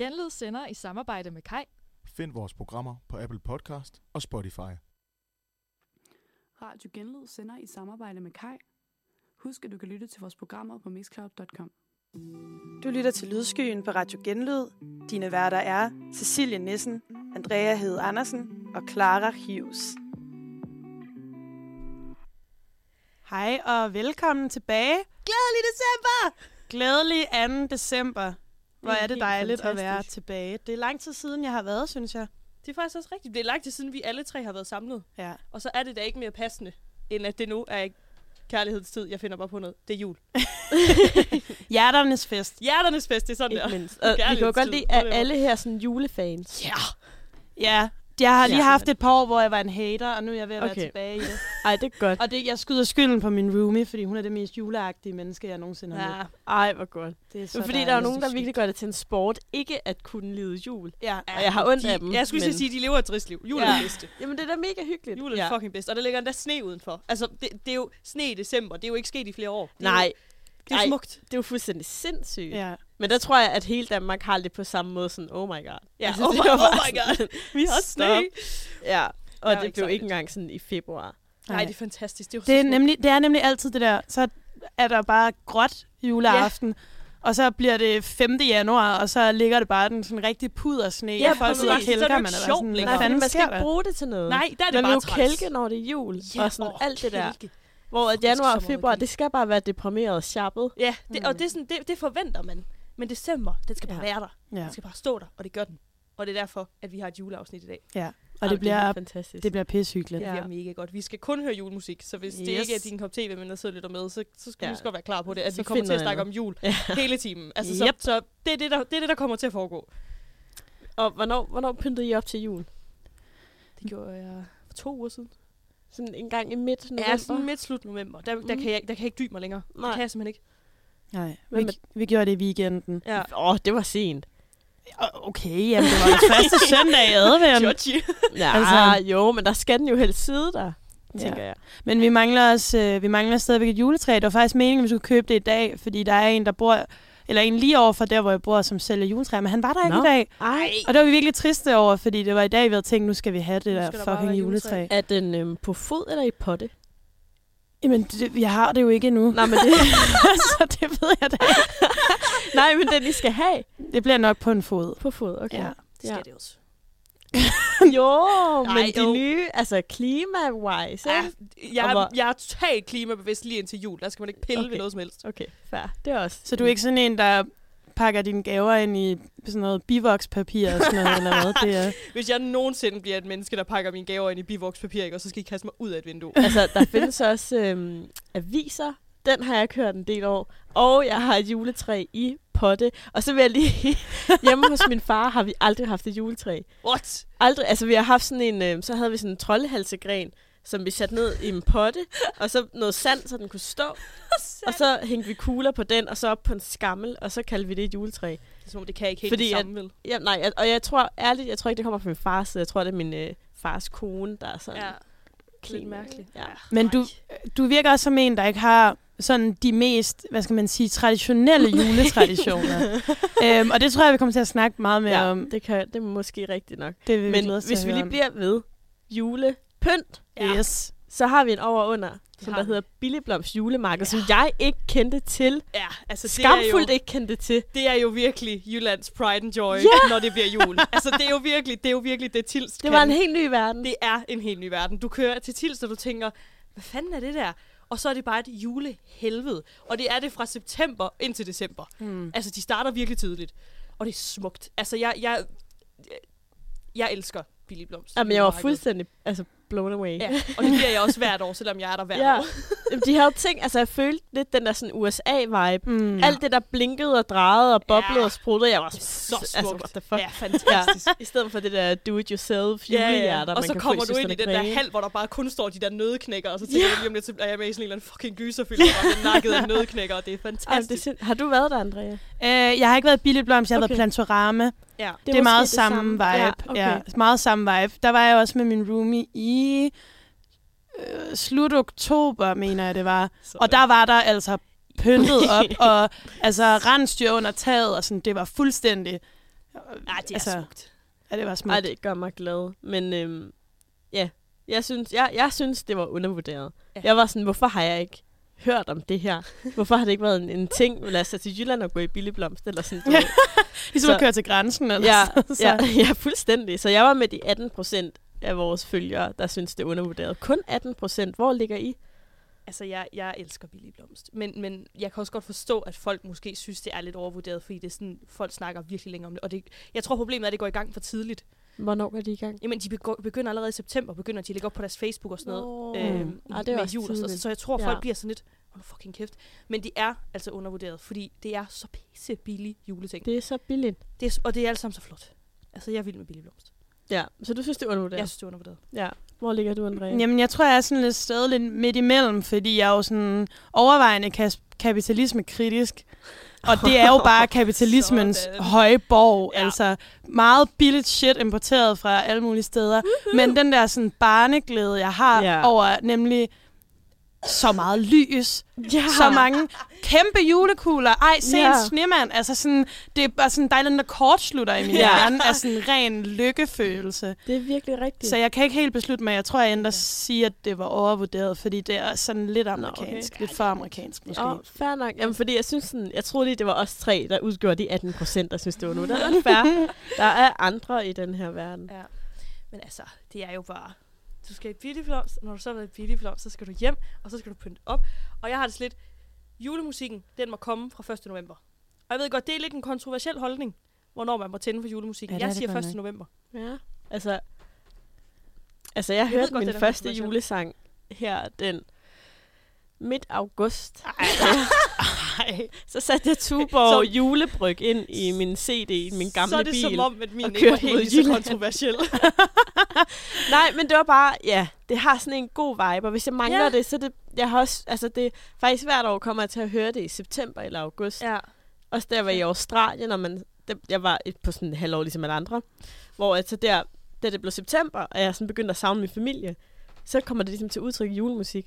Genlyd sender i samarbejde med Kai. Find vores programmer på Apple Podcast og Spotify. Radio Genlyd sender i samarbejde med Kai. Husk, at du kan lytte til vores programmer på mixcloud.com. Du lytter til Lydskyen på Radio Genlyd. Dine værter er Cecilie Nissen, Andrea Hede Andersen og Clara Hughes. Hej og velkommen tilbage. Glædelig december! Glædelig 2. december. Hvor Det er det dejligt at være tilbage. Det er lang tid siden, jeg har været, synes jeg. Det er faktisk også rigtigt. Det er lang tid siden, vi alle tre har været samlet. Ja. Og så er det da ikke mere passende, end at det nu er kærlighedstid. Jeg finder bare på noget. Det er jul. Hjerternes fest. Hjerternes fest, det er sådan Ikke der. mindst. Og vi kan jo godt lide, at alle her er sådan julefans. Ja. Ja, jeg har lige Ja. haft et par år, hvor jeg var en hater, og nu er jeg ved at være Okay. tilbage i det. Ej, det er godt. Og det, jeg skyder skylden på min roomie, fordi hun er det mest juleagtige menneske, jeg nogensinde har Ja. mødt. Ej, hvor godt. Det er så Men fordi der er jo dejligt. nogen, der virkelig gør det til en sport, ikke at kunne lide jul. Ja, Og jeg har ondt de, af dem. Jeg skulle men... sige, at de lever et trist liv. Jul er Ja. det bedste. Jamen, det er da mega hyggeligt. Jul er ja. fucking bedst. Og der ligger endda sne udenfor. Altså, det, det er jo sne i december. Det er jo ikke sket i flere år. Det er Nej, Jo, det er Ej. smukt. det er jo fuldstændig sindssygt. ja. Men der tror jeg, at hele Danmark har det på samme måde, sådan, oh my god. Ja, Altså, oh, det my, var oh my god. Vi har sne. Ja, og er det blev ikke engang sådan i februar. Nej, det er fantastisk. Det er, Det er, nemlig, det er nemlig altid det der. Så er der bare gråt juleaften, ja. og så bliver det 5. januar, og så ligger det bare den sådan rigtig puder sne, Ja, og folk sidder og Så er det kælker, jo man er sådan, hvad fanden man skal ikke bruge det til noget. Nej, der er det Man vil bare jo kælke, når det er jul. Ja, og sådan åh, alt det der. kælke. Hvor at det januar og februar, det skal bare være deprimeret og sjappet. Ja, det, Mm. og det, er sådan, det, det forventer man. Men december, den skal bare Ja. være der. Ja. Den skal bare stå der, og det gør den. Og det er derfor, at vi har et juleafsnit i dag. ja. Og det bliver, er fantastisk. det bliver pissehyggeligt. Det Ja. bliver mega godt. Vi skal kun høre julemusik, så hvis yes. det ikke er din kop tv, men der sidder lidt med, så, så skal Ja. vi godt være klar på det, at Så vi kommer til at snakke om jul Ja. hele timen. Altså, så, Yep. så det, er det, der, det er det, der kommer til at foregå. Og hvornår, hvornår pyntede I op til jul? Det gjorde jeg for to uger siden. Sådan en gang i midt november? Ja, sådan midt slut november. Der, der, Mm. kan jeg, der kan jeg ikke dybe mig længere. Nej. Det kan jeg simpelthen ikke. Nej, vi, vi gjorde det i weekenden. Ja. Åh, oh, det var sent. Okay, jamen det var den første søndag i advent. Georgie. Ja, Altså- jo, men der skal den jo helst sidde der, tænker Ja. jeg. Men vi mangler, også, øh, vi mangler stadigvæk et juletræ. Det var faktisk meningen, at vi skulle købe det i dag, fordi der er en, der bor, eller en lige over for der, hvor jeg bor, som sælger juletræ, men han var der ikke Nå. i dag. Ej. Og det var vi virkelig triste over, fordi det var i dag, vi havde tænkt, nu skal vi have det der fucking juletræ. juletræ. Er den øhm, på fod eller i potte? Jamen, det, jeg har det jo ikke endnu. Nej, men det, så det ved jeg da nej, men den I skal have Det bliver nok på en fod. på fod, okay. Ja. Det skal Ja. det også. Jo, Nej, men de jo. nye, altså klima-wise, Ja, jeg, er, hvor- jeg er totalt klimabevidst lige indtil jul. Der skal man ikke pille Okay. ved noget som helst. Okay, fair. Det er også. Så du er ikke sådan en, der pakker dine gaver ind i sådan noget bivokspapir og sådan noget, eller hvad? Det er. Hvis jeg nogensinde bliver et menneske, der pakker mine gaver ind i bivokspapir, ikke, og så skal I kaste mig ud af et vindue. Altså, der findes også øhm, aviser. Den har jeg kørt en del år. Og jeg har et juletræ i potte. Og så vil jeg lige... Hjemme hos min far har vi aldrig haft et juletræ. What? Aldrig. Altså, vi har haft sådan en... Øh, så havde vi sådan en troldehalsegren, som vi satte ned i en potte. Og så noget sand, så den kunne stå. Og så hængte vi kugler på den, og så op på en skammel. Og så kaldte vi det et juletræ. Det er som om, det kan jeg ikke helt Fordi det samme, vel? Ja, nej, jeg- og jeg tror ærligt, jeg tror ikke, det kommer fra min fars side. Jeg tror, det er min øh, fars kone, der er sådan Ja. Lidt mærkeligt. Ja. Men du, du virker også som en, der ikke har sådan de mest, hvad skal man sige, traditionelle juletraditioner. øhm, og det tror jeg, vi kommer til at snakke meget mere ja, om. det, kan, det er måske rigtigt nok. Det vil vi Men til hvis vi lige om. bliver ved julepynt, Ja. Yes. så har vi en over under, som der vi. hedder Billigbloms julemarked, som jeg ikke kendte til. Ja, altså det er, jo, Skamfuldt ikke kendte til. det er jo virkelig Jyllands pride and joy, Ja. når det bliver jul. altså det er jo virkelig, det er jo virkelig det Tils Det kan. var en helt ny verden. Det er en helt ny verden. Du kører til Tils, og du tænker, hvad fanden er det der? Og så er det bare et julehelvede. Og det er det fra september indtil december. Mm. Altså, de starter virkelig tidligt. Og det er smukt. Altså, jeg, jeg, jeg elsker Billy Blomst. Jamen, jeg var fuldstændig altså, blown away. Ja, og det bliver jeg også hvert år, selvom jeg er der hvert Ja. år. Jamen, De havde ting, altså jeg følte lidt den der sådan USA-vibe. Mm. Ja. Alt det, der blinkede og drejede og boblede Ja. og spruttede, jeg var Det er så Altså, smukt. what the fuck? Ja, fantastisk. I stedet for det der do-it-yourself Ja, ja, julehjerter, Og man så kan kommer du ind i den der hal, hvor der bare kun står de der nødknækker, og så tænker jeg lige om lidt, så er jeg med i sådan en eller anden fucking gyserfilm, hvor er nakket af nødknækker, og det er Ej, det er fantastisk. sind... Har du været der, Andrea? Øh, jeg har ikke været i Billy Blomst, jeg har Okay. været Plantorama. Ja. Det er, måske meget det samme, samme. vibe. Ja, Ja, okay. ja, meget samme vibe. Der var jeg også med min roomie i øh, slut oktober, mener jeg det var. Og der var der altså pyntet op, og altså rensdyr under taget, og sådan, det var fuldstændig Nej, det er altså, smukt. Ja, det var smukt. Nej, det gør mig glad. Men øhm, ja, jeg synes, jeg, jeg synes, det var undervurderet. Ja. Jeg var sådan, hvorfor har jeg ikke hørt om det her? Hvorfor har det ikke været en, en ting? Lad os tage til Jylland og gå i billigblomst, eller sådan. Ved. Ligesom så- at køre til grænsen. Eller ja, så, ja, ja, fuldstændig. Så jeg var med de 18 procent af vores følgere, der synes, det er undervurderet. Kun 18 procent. Hvor ligger I? Altså, jeg, jeg elsker Billy Blomst. Men, men jeg kan også godt forstå, at folk måske synes, det er lidt overvurderet, fordi det er sådan, folk snakker virkelig længe om det. Og det, jeg tror, problemet er, at det går i gang for tidligt. Hvornår går de i gang? Jamen, de begynder allerede i september, begynder de at lægge op på deres Facebook og sådan noget. Nå. øhm, Mm. Ah, det er med jul og sådan. Så jeg tror, Ja. folk bliver sådan lidt, hold fucking kæft. Men det er altså undervurderet, fordi det er så pisse billig juleting. Det er så billigt. Det er, og det er alt sammen så flot. Altså, jeg er vild med Billy Blomst. Ja, så du synes, det er undervurderet? Jeg synes, det er undervurderet. Ja. Hvor ligger du, Andrea? Jamen, jeg tror, jeg er sådan lidt sted lidt midt imellem, fordi jeg er jo sådan overvejende kas- kapitalisme-kritisk. Og det er jo bare kapitalismens høje borg. Ja. Altså meget billigt shit importeret fra alle mulige steder. Men den der sådan barneglæde, jeg har ja. over nemlig så meget lys, ja. så mange kæmpe julekugler. Ej, se Ja. en snemand. Altså sådan, det er bare sådan, der er der kortslutter i min Ja. hjerne af sådan en ren lykkefølelse. Det er virkelig rigtigt. Så jeg kan ikke helt beslutte mig. Jeg tror, jeg endda siger, at det var overvurderet, fordi det er sådan lidt amerikansk. okay. Lidt for amerikansk, måske. Oh, fair nok. Jamen, fordi jeg synes sådan, jeg troede lige, det var os tre, der udgjorde de 18 procent, der synes, det var nu. Det er fair. Der er andre i den her verden. Ja. Men altså, det er jo bare... Du skal i billigflomst, og når du så har været i billigflomst, så skal du hjem, og så skal du pynte op. Og jeg har det lidt... Julemusikken, den må komme fra 1. november. Og jeg ved godt, det er lidt en kontroversiel holdning, hvornår man må tænde for julemusikken. Ja, jeg siger godt 1. nok. november. Ja. Altså, altså jeg, ved hørte min første julesang her den midt august. Ej. Så satte jeg Tuborg Så- julebryg ind i min CD i min gamle så er det bil. som om, at min ikke var helt så kontroversiel. Nej, men det var bare, ja, det har sådan en god vibe, og hvis jeg mangler Ja. det, så det, jeg har også, altså det, faktisk hvert år kommer jeg til at høre det i september eller august. ja. Også jeg var i Australien, og man, det, jeg var på sådan en halvår ligesom alle andre, hvor altså der, da det blev september, og jeg sådan begyndte at savne min familie, så kommer det ligesom til udtryk i julemusik.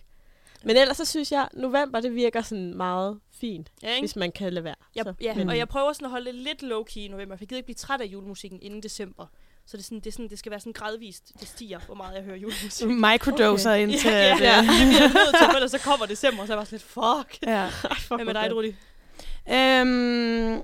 Men ellers så synes jeg, november, det virker sådan meget fint, ja ikke? hvis man kan lade være. Jeg, så. ja, Men- og jeg prøver sådan at holde det lidt low-key i november, for jeg gider ikke blive træt af julemusikken inden december. Så det, er sådan, det, er sådan, det skal være sådan gradvist, det stiger, hvor meget jeg hører julemusik. Microdoser okay. indtil... ja, ja, ja. det bliver jeg nødt til, for ellers så kommer december, og så er jeg bare sådan lidt, fuck. ja. Hvad med dig, Rudi? Øhm,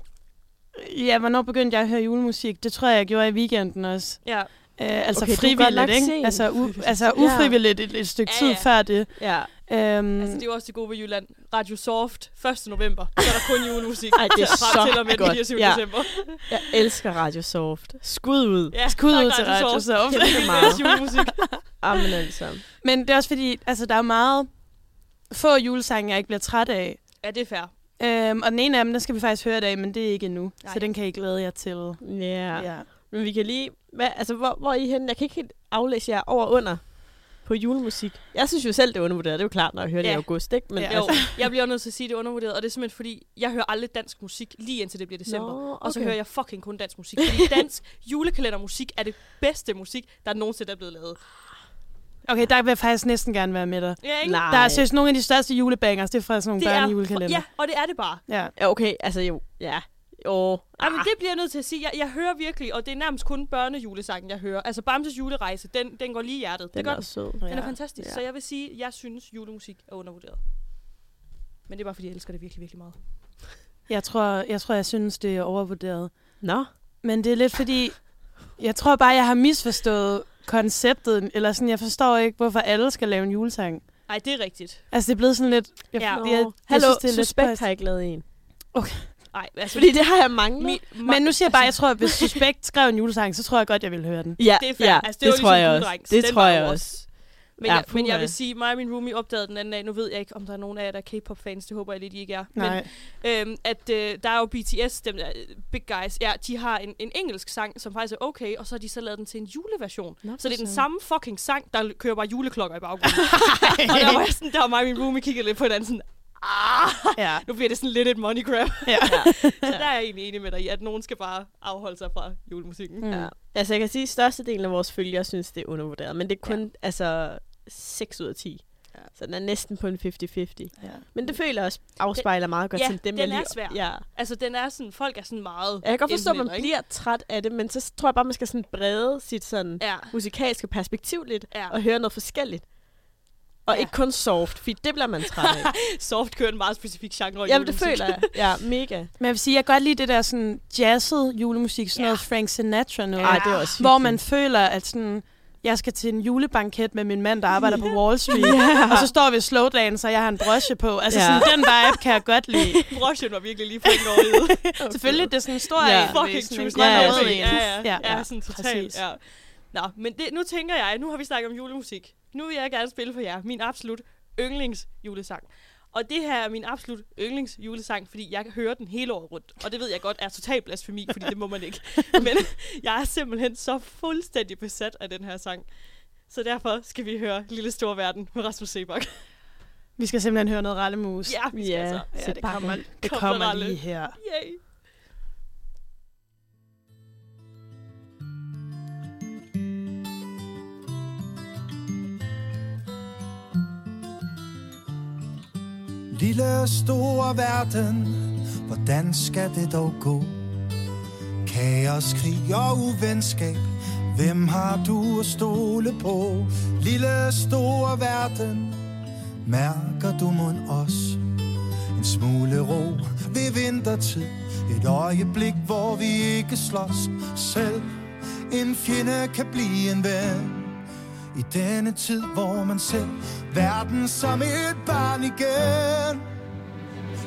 ja, hvornår begyndte jeg at høre julemusik? Det tror jeg, jeg gjorde i weekenden også. Ja, Øh, altså Okay, er frivilligt, ikke? sen. Altså, u- altså ufrivilligt et, et stykke Ja, tid ja. før det. Ja. Øhm, altså det er jo også det gode ved Jylland. Radio Soft, 1. november, så er der kun julemusik. Ej, det er Frem så til og med den godt. 24. Ja. december. Jeg elsker Radio Soft. Skud ud. Ja, Skud ud til Radio Soft. Kæmpe meget. julemusik. Amen altså. Men det er også fordi, altså, der er meget få julesange, jeg ikke bliver træt af. Ja, det er fair. Øhm, og den ene af dem, der skal vi faktisk høre i dag, men det er ikke endnu. Nej. Så den kan I glæde jer til. Ja. Ja. Men vi kan lige... Hvad, altså, hvor, hvor er I henne? Jeg kan ikke helt aflæse jer over og under på julemusik. Jeg synes jo selv, det er undervurderet. Det er jo klart, når jeg hører det Ja. i august, ikke? Men Ja. Jo, altså, jeg bliver nødt til at sige, at det er undervurderet, og det er simpelthen fordi, jeg hører aldrig dansk musik, lige indtil det bliver december. Nå, Og så okay. hører jeg fucking kun dansk musik. Fordi dansk julekalendermusik er det bedste musik, der nogensinde er blevet lavet. Okay, der vil jeg faktisk næsten gerne være med dig. Ja, ikke? Nej. Der er seriøst nogle af de største julebangers, det er fra sådan nogle det er, børnejulekalender. ja, og det er det bare. ja. Ja, okay, altså jo. Ja. Jo. Ej, men Ah. det bliver jeg nødt til at sige. Jeg, jeg hører virkelig, og det er nærmest kun børnejulesangen, jeg hører. Altså Bamses julerejse, den, den går lige i hjertet. Den det er er godt. sød. Den er Ja. fantastisk. Ja. Så jeg vil sige, at jeg synes, julemusik er undervurderet. Men det er bare, fordi jeg elsker det virkelig, virkelig meget. Jeg tror, jeg tror, jeg synes, det er overvurderet. Nå. Men det er lidt fordi, jeg tror bare, jeg har misforstået konceptet, eller sådan, jeg forstår ikke, hvorfor alle skal lave en julesang. Nej, det er rigtigt. Altså, det er blevet sådan lidt... Jeg, Ja. Nå. jeg, jeg, Hallo, synes, det er lidt Suspekt spøjst. har ikke lavet en. Nej, altså, Fordi det har jeg manglet. mi, ma- Men nu siger jeg bare, jeg tror, at hvis Suspekt skrev en julesang, så tror jeg godt, jeg ville høre den. Ja, det er fair. ja altså, det, var tror jeg ligesom også. Guldrengs. Det Den tror jeg også. Men, Ja, jeg, men jeg vil sige, mig og min roomie opdagede den anden dag, nu ved jeg ikke, om der er nogen af jer, der er K-pop-fans, det håber jeg lidt, I ikke er. Nej. Men, øhm, at øh, der er jo BTS, dem der big guys, ja, de har en, en engelsk sang, som faktisk er okay, og så har de så lavet den til en juleversion. Nå, Så det er den samme fucking sang, der kører bare juleklokker i baggrunden. og der var jeg sådan, der var mig og min roomie kiggede lidt på hinanden sådan, ah, Ja. nu bliver det sådan lidt et money grab. ja. så der er jeg egentlig enig med dig i, at nogen skal bare afholde sig fra julemusikken. Mm. Ja. Altså, jeg kan sige, at størstedelen af vores følgere synes, det er undervurderet. Men det er kun, ja. altså, 6 ud af 10. Ja. Så den er næsten på en 50-50. Ja. Men det føler jeg også afspejler meget godt ja, sådan dem, den jeg er lige... svær. Ja. Altså, den er sådan, folk er sådan meget... Jeg kan godt forstå, at man ikke? bliver træt af det, men så tror jeg bare, man skal sådan brede sit sådan Ja, musikalske perspektiv lidt, ja. og høre noget forskelligt. Og Ja. ikke kun soft, for det bliver man træt af. Soft kører en meget specifik genre. i Jamen, det føler jeg. Ja, mega. Men jeg vil sige, jeg kan godt lide det der sådan jazzet julemusik, sådan Ja. noget Frank Sinatra noget. Ej, det er også hvor man føler, at sådan, jeg skal til en julebanket med min mand, der arbejder på Wall Street. ja. Og så står vi og slowdance, og jeg har en broche på. Altså Ja. ja. sådan, den vibe kan jeg godt lide. Brochen var virkelig lige for over i. Selvfølgelig, det er sådan en stor Ja. en. Fucking en true grøn Ja, ja, en. Ja, ja, ja, Ja, ja, sådan totalt. præcis. Ja. Nå, men det, nu tænker jeg, nu har vi snakket om julemusik. Nu vil jeg gerne spille for jer min absolut yndlings julesang. Og det her er min absolut yndlings julesang, fordi jeg kan høre den hele året rundt. Og det ved jeg godt er total blasfemi, fordi det må man ikke. Men jeg er simpelthen så fuldstændig besat af den her sang. Så derfor skal vi høre Lille Store Verden med Rasmus Sebak. Vi skal simpelthen høre noget rallemus. Ja, vi skal Ja, altså. Ja, det kommer, det kommer lige her. Yay. Lille store verden, hvordan skal det dog gå? Kaos, krig og uvenskab, hvem har du at stole på? Lille store verden, mærker du mon os? En smule ro ved vintertid, et øjeblik, hvor vi ikke slås selv. En fjende kan blive en ven i denne tid, hvor man ser verden som et barn igen.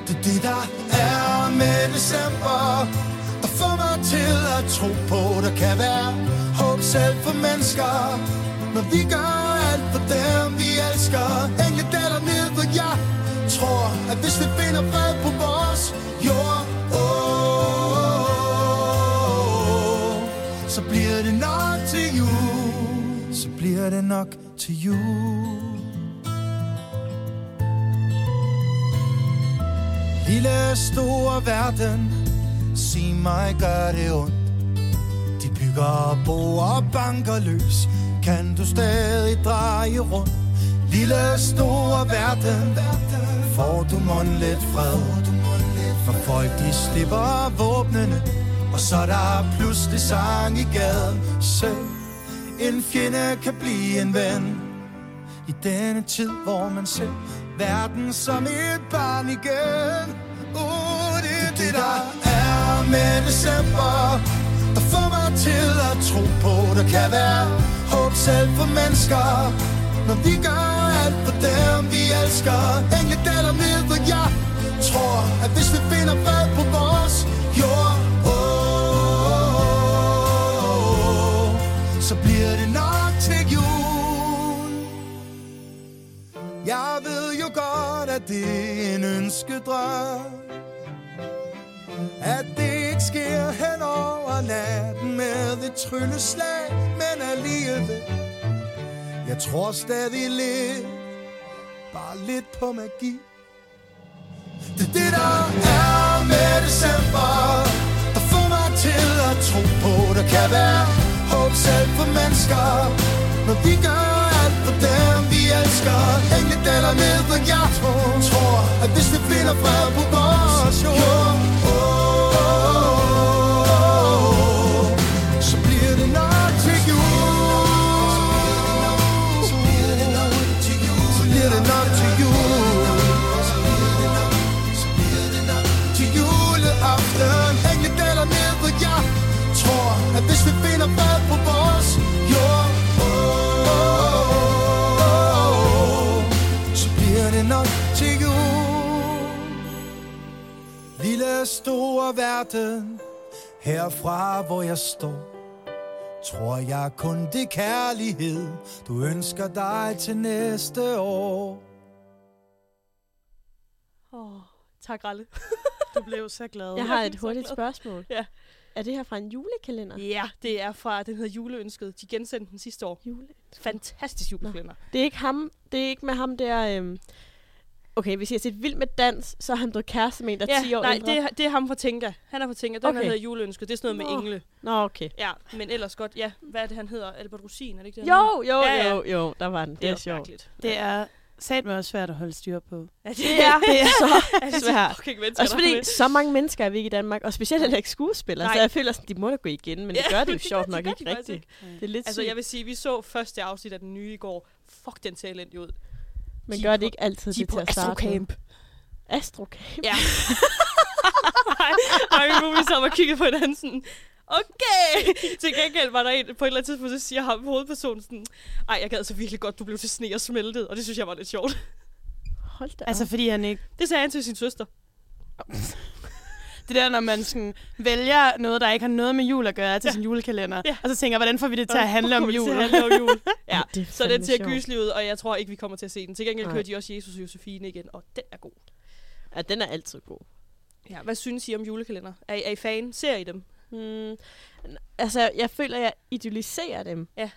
Det er det, der er med december, der får mig til at tro på, der kan være håb selv for mennesker. Når vi gør alt for dem, vi elsker. Engle datter ned, og jeg tror, at hvis vi finder fred på vores jord, bliver det nok til jul. Lille store verden, sig mig gør det ondt. De bygger bo og banker løs. Kan du stadig dreje rundt? Lille store verden, får du mund lidt fred. For folk de slipper våbnene, og så er der pludselig sang i gaden. Selv en fjende kan blive en ven. I denne tid, hvor man ser verden som et barn igen. Uh, det er det, der er med december, der får mig til at tro på, der kan være håb selv for mennesker. Når vi gør alt for dem, vi elsker. Engle daler ned, for jeg tror, at hvis vi finder fred på vores det en ønskedrøm. At det ikke sker hen over natten med et trylleslag Men alligevel. Jeg tror stadig lidt Bare lidt på magi. Det er det, der er med december. Der får mig til at tro på Der kan være håb selv for mennesker. Når vi gør alt for dem, elsker Engle daler ned, og jeg tror At hvis vi finder fred på vores jord store verden Herfra hvor jeg står Tror jeg kun det kærlighed Du ønsker dig til næste år Oh, tak, Ralle. Du blev så glad. Jeg har et hurtigt spørgsmål. Ja. Er det her fra en julekalender? Ja, det er fra, den hedder Juleønsket. De gensendte den sidste år. Jule. Fantastisk julekalender. Det er ikke ham. Det er ikke med ham der... Øhm... Okay, hvis jeg har set Vild med Dans, så er han blevet kæreste med en, der er 10 år nej, ældre. det er, det er ham fra Tinka. Han er fra Tinka. Den okay. Okay. hedder Juleønsket. Det er sådan noget Nå. med engle. Nå, okay. Ja, men ellers godt. Ja, hvad er det, han hedder? Er det Rosin? Er det ikke det, han Jo, jo, Ja, ja. jo, jo, der var den. hedder? Det er sjovt. mærkeligt. Det er sat mig også svært at holde styr på. Ja, det, Det er, det er så svært. mennesker, Også fordi med. så mange mennesker er vi ikke i Danmark, og specielt heller ikke skuespillere, Nej. så jeg føler sådan, de må da gå igen, men det gør det jo det sjovt nok ikke rigtigt. Det er lidt Altså, sygt. jeg vil sige, vi så første afsnit af den nye i går. Fuck, den ser elendig ud. Men de gør det ikke altid De det til at starte med? Astrocamp. Astrocamp? Ja. Nej, nej, min movie så og kiggede på hinanden sådan, okay. Til gengæld var der en, på et eller andet tidspunkt, så siger ham hovedpersonen sådan, ej, jeg gad så virkelig godt, du blev til sne og smeltet. Og det synes jeg var lidt sjovt. Hold da Altså, op. fordi han ikke... Det sagde han til sin søster. Det der, når man sådan vælger noget, der ikke har noget med jul at gøre til Ja. sin julekalender, Ja. og så tænker, hvordan får vi det til at handle om det jul? Til at handle om jul. ja. Det er Så den fandme ser sjovt. gyselig ud, og jeg tror ikke, vi kommer til at se den. Til gengæld Nej. kører de også Jesus og Josefine igen, og den er god. Ja, den er altid god. Ja, hvad synes I om julekalender? Er, I- er I fan? Ser I dem? Hmm. Altså, jeg føler, jeg idealiserer dem. Ja.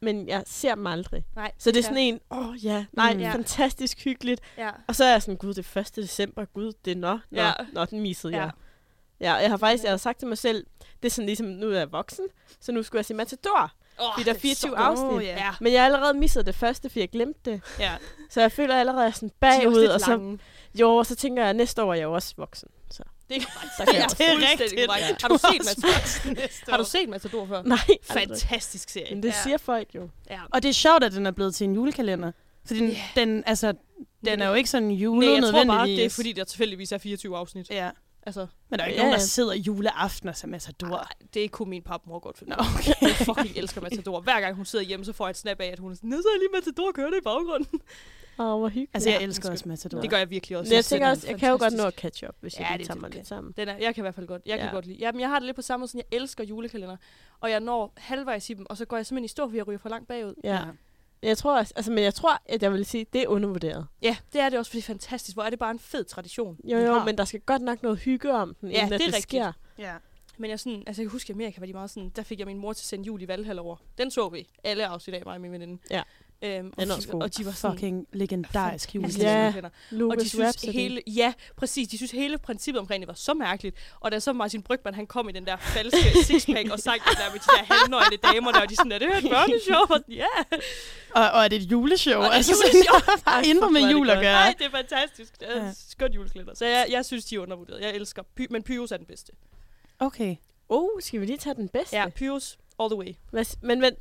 Men jeg ser dem aldrig. Nej. Så det er sådan en, åh oh, ja, nej, Mm. mm. Ja. fantastisk hyggeligt. Ja. Og så er jeg sådan, gud, det er 1. december, gud, det er nå, nå, ja. nå den missede Ja. jeg. Ja, jeg har faktisk jeg har sagt til mig selv, det er sådan ligesom, nu er jeg voksen, så nu skulle jeg se Matador. Oh, Fordi der er 24 afsnit. Ja. Men jeg har allerede misset det første, fordi jeg glemte det. Ja. Så jeg føler allerede, at jeg er sådan bagud, og så, lange. jo, og så tænker jeg, at næste år er jeg jo også voksen. Så. Det er, Der kan ja, jeg det er rigtigt. korrekt. Har du set Matador? Har du set Matador før? Nej. Fantastisk serie. Men det siger folk jo. Ja. Og det er sjovt, at den er blevet til en julekalender. Fordi den, Ja. den, altså, den er jo ikke sådan julet Nej, jeg tror bare, det er fordi, der tilfældigvis er 24 afsnit. Ja. Altså, Men der er jo ikke Ja, nogen, der ja. sidder juleaften og ser Matador. nej, det kunne min papmor godt finde. Nå, okay. Jeg fucking elsker Matador. Hver gang hun sidder hjemme, så får jeg et snap af, at hun er sådan, så er lige Matador kørende i baggrunden. Åh, hvor hyggeligt. Altså, jeg Ja, elsker også Matador. Det gør jeg virkelig også. Men jeg tænker er også, jeg kan jo godt nå at catch up, hvis Ja, jeg lige det- tager mig lidt sammen. Den er, jeg kan i hvert fald godt. Jeg kan Ja. godt lide. Jamen, jeg har det lidt på samme måde, sådan, jeg elsker julekalender. Og jeg når halvvejs i dem, og så går jeg simpelthen i stå, fordi jeg ryger for langt bagud. Ja. Jeg tror også, altså, men jeg tror, at jeg vil sige, det er undervurderet. Ja, det er det også, fordi det er fantastisk. Hvor er det bare en fed tradition. Jo, vi jo, har. men der skal godt nok noget hygge om den, Ja, inden at det er det, rigtigt. sker. Ja. Men jeg, sådan, altså, jeg kan huske, at i Amerika var de meget sådan, der fik jeg min mor til at sende jul i Valhall over. Den så vi alle afsnit af mig og min veninde. Ja. Øhm, og, de, god. og de var sådan, Fucking legendarisk julekalender. Ja. julekalender. Og de Lucas synes Rhapsody. hele, ja, præcis, de synes hele princippet omkring det var så mærkeligt. Og da så Martin Brygman, han kom i den der falske sixpack og sang det der med de der halvnøgne damer der, og de sådan, er det her et børneshow? Og sådan, Ja, Og, og er det et juleshow? Og det er altså, et sådan, juleshow. intet fuck, med er jul at gøre. nej, det er fantastisk. Det er Ja. skønt julekalender. Så jeg, jeg synes, de er undervurderet. Jeg elsker, Py, men Pyrus er den bedste. Okay. Oh, skal vi lige tage den bedste? Ja, Pyrus all the way. Hvad, men vent,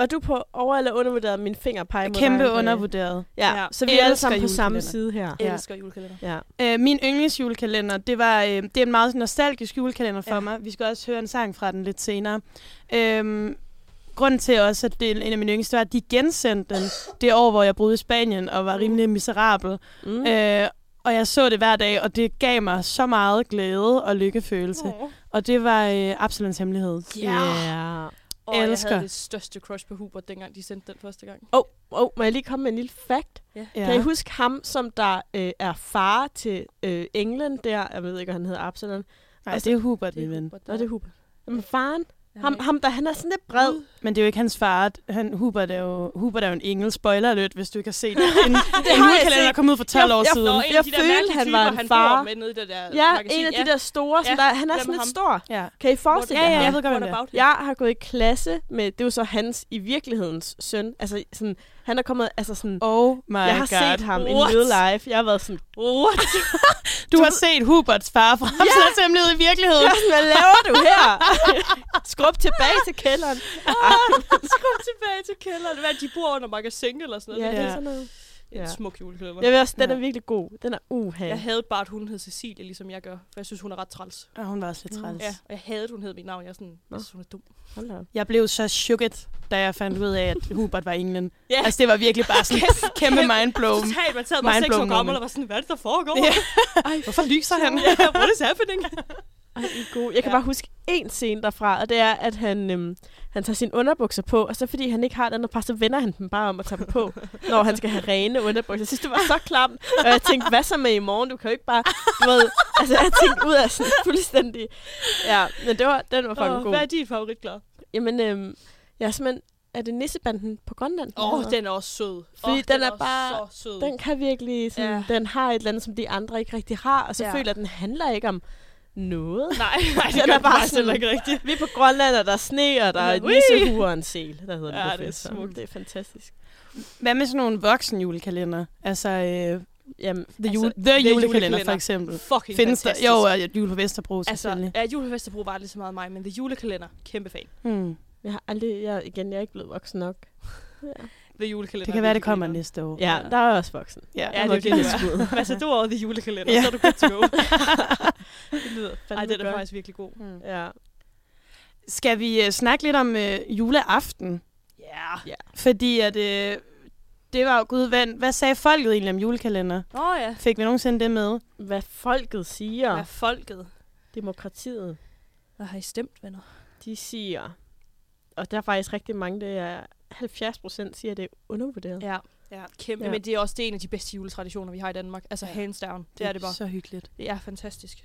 var du på over- eller undervurderet min finger peger mod Kæmpe dig, undervurderet. Ja, Ja. så vi er alle sammen på samme side her. Jeg Ja. elsker julekalender. Ja. Øh, min yndlingsjulekalender, det, var, øh, det er en meget nostalgisk julekalender for Ja. ja. mig. Vi skal også høre en sang fra den lidt senere. Øhm, grunden til også, at det er en af mine yngste, var, at de gensendte den det år, hvor jeg boede i Spanien og var rimelig miserabel. Mm. Mm. Øh, og jeg så det hver dag, og det gav mig så meget glæde og lykkefølelse. Oh. Og det var øh, Absalons hemmelighed. Ja. Og jeg Elsker. havde det største crush på Hubert, dengang de sendte den første gang. Åh, oh, oh, må jeg lige komme med en lille fact? Ja. Ja. Kan I huske ham, som der øh, er far til øh, England der? Jeg ved ikke, hvad han hedder, Absalon. Nej, det er Hubert, min ven. Nå, det er Hubert. Jamen, faren. Ja, Ham, han er ham der, han er sådan lidt bred. Men det er jo ikke hans far. Han, Hubert, er jo, Hubert er jo en engel. Spoiler alert, hvis du ikke har set det. En, en har jeg julekalender, der set. kom ud for 12 Jeg- år jeg- siden. En Jeg de der følte, han var en far. med nede i det der Ja, magasin. en af de der store, som Ja, der, han er sådan er lidt ham? stor. Ja. Kan I forestille Ja, jer ja, ham? jeg ved godt, det er. Jeg har gået i klasse med, det er jo så hans i virkelighedens søn. Altså sådan, han er kommet, altså sådan, Oh my jeg har god. set ham in What? real life. Jeg har været sådan, What? Du har set Huberts far fra Absalons hemmelighed i virkeligheden. sådan, hvad laver du her? Skrub tilbage til kælderen. Skub tilbage til kælderen. Hvad, de bor under magasin eller sådan noget. Ja, det er Ja. sådan noget. En Ja. smuk julekalender. Jeg vil også, den er Ja. virkelig god. Den er uha. Jeg havde bare, at hun hed Cecilie, ligesom jeg gør. For jeg synes, hun er ret træls. Og hun var også lidt træls. Ja, og jeg havde, at hun hed mit navn. Jeg er sådan, jeg Nå. synes, hun er dum. Hold. Jeg blev så chokket, da jeg fandt ud af, at Hubert var englen. Ja. Altså, det var virkelig bare sådan en kæmpe mindblow. Totalt, man sad bare seks år Mindblown gammel og var sådan, hvad er det, der foregår? Ja. Ej, hvorfor lyser han? Ja, what is happening? Ej, er gode. Jeg kan Ja. bare huske én scene derfra, og det er, at han, øhm, han tager sine underbukser på, og så fordi han ikke har et andet par, så vender han dem bare om at tage dem på, når han skal have rene underbukser. Jeg synes, det var så klamt. Og jeg tænkte, hvad så med i morgen? Du kan jo ikke bare, du ved, altså jeg tænkte ud af sådan fuldstændig. Ja, men det var, den var fucking Og god. hvad er din favorit, Clara? Jamen, øhm, jeg er simpelthen, er det Nissebanden på Grønland? Åh, oh, den er også sød. Fordi oh, den er bare- så sød. Den kan virkelig, sådan, Ja. den har et eller andet, som de andre ikke rigtig har, og så Ja. føler den handler ikke om noget. Nej, nej, det Den gør er bare sådan- ikke rigtigt. Vi er på Grønland, og der er sne, og der er et Ui! nissehure og en sel, der hedder Ja, den på det er smukt. Det er fantastisk. Hvad med sådan nogle voksen julekalender? Altså, øh, Jamen, The, jule, Altså, the, The julekalender, Julekalender. for eksempel. Fucking Findes der? fantastisk. Jo, og jul på Vesterbro, Altså, selvfølgelig. ja, jul på Vesterbro var lidt så meget mig, men The Julekalender, kæmpe fan. Hmm. jeg har aldrig, jeg, igen, jeg er ikke blevet voksen nok. Ja, The Julekalender. Det kan være, det kommer næste år. ja der er også voksen. Ja, Ja, det er det, det det et er. Altså, du er The Julekalender, Ja. så er du good to go. det lyder Ej, fandme det er godt. faktisk virkelig god. Hmm. Ja. Skal vi uh, snakke lidt om uh, juleaften? Ja. ja. Fordi at, uh, det var jo gud, hvad, hvad sagde folket egentlig om julekalender? Åh oh, ja. Fik vi nogensinde det med? Hvad folket siger, Hvad folket? demokratiet, Hvad har I stemt, venner? de siger, og der er faktisk rigtig mange, det er 70 procent siger, at det er undervurderet. Ja. Ja, kæmpe. Ja. Men det er også det er en af de bedste juletraditioner, vi har i Danmark. Altså Ja. hands down. Det er det bare. Så hyggeligt. Det er fantastisk.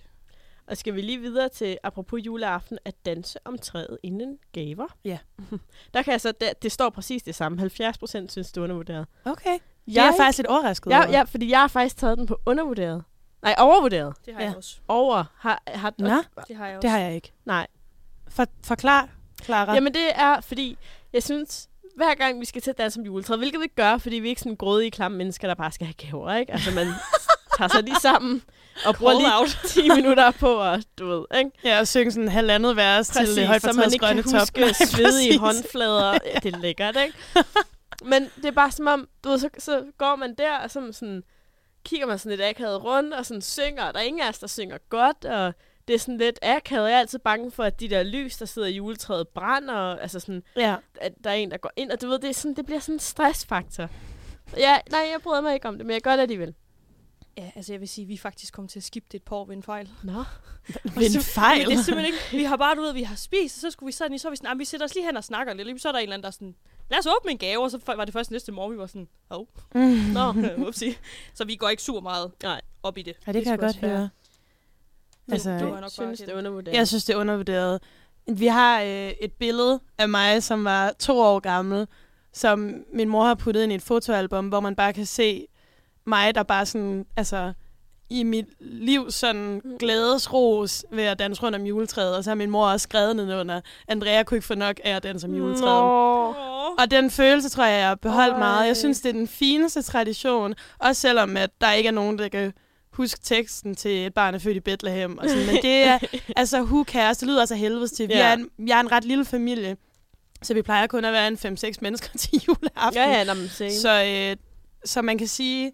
Og skal vi lige videre til, apropos juleaften, at danse om træet inden gaver. Ja. Der kan jeg så, det, det står præcis det samme. 70 procent synes, det er undervurderet. Okay. Jeg, jeg er faktisk lidt overrasket Ja, over. ja, fordi jeg har faktisk taget den på undervurderet. Nej, overvurderet. Det har Ja. jeg også. Over. Har, har, Nå, Det har jeg også. det har jeg ikke. Nej. For, forklar, Clara. Jamen det er, fordi jeg synes, hver gang vi skal til at danse om juletræet, hvilket vi gør, fordi vi er ikke sådan grådige, klamme mennesker, der bare skal have gaver, ikke? Altså man tager sig lige sammen og bruger lige out. 10 minutter på at, du ved, ikke? Ja, og synge sådan halvandet vers til Præcis, det højt så man ikke kan top. huske Nej, svedige håndflader. Ja, det er lækkert, ikke? Men det er bare som om, du ved, så, så går man der, og så sådan, kigger man sådan lidt akavet rundt, og sådan synger, og der er ingen af os, der synger godt, og det er sådan lidt akavet. Jeg er altid bange for, at de der lys, der sidder i juletræet, brænder, og altså sådan, Ja. at der er en, der går ind, og du ved, det, er sådan, det bliver sådan en stressfaktor. Ja, nej, jeg bryder mig ikke om det, men jeg gør det alligevel. Ja, altså jeg vil sige, at vi faktisk kommet til at skippe det et par år ved en fejl. Nå. Ved en fejl. Men det er simpelthen ikke... Vi har bare, du ved, vi har spist, og så skulle vi sådan, så vi sådan, "Ah, vi sætter os lige hen og snakker lidt. Lige så er der en eller anden, der er sådan, lad os åbne en gave, og så var det først næste morgen, vi var sådan, åh, oh, Nå. upsi. Så vi går ikke super meget Nej. op i det. Ja, det kan jeg godt fair. høre. Altså, du Du har nok bare synes, det er undervurderet. Jeg synes, det er undervurderet. Vi har øh, et billede af mig, som var to år gammel, som min mor har puttet ind i et fotoalbum, hvor man bare kan se mig, der bare sådan, altså, i mit liv sådan glædesros ved at danse rundt om juletræet, og så har min mor også skrevet nedenunder, Andrea kunne ikke få nok af at danse om juletræet. Nå. Og den følelse, tror jeg, jeg har beholdt Ej. meget. Jeg synes, det er den fineste tradition. Også selvom, at der ikke er nogen, der kan huske teksten til et barn er født i Bethlehem. Og sådan. Men det er, altså, who cares? Det lyder altså helvedes til. Vi Ja. er en, jeg er en ret lille familie, så vi plejer kun at være en 5-6 mennesker til juleaften. Ja, ja. Så, øh, så man kan sige,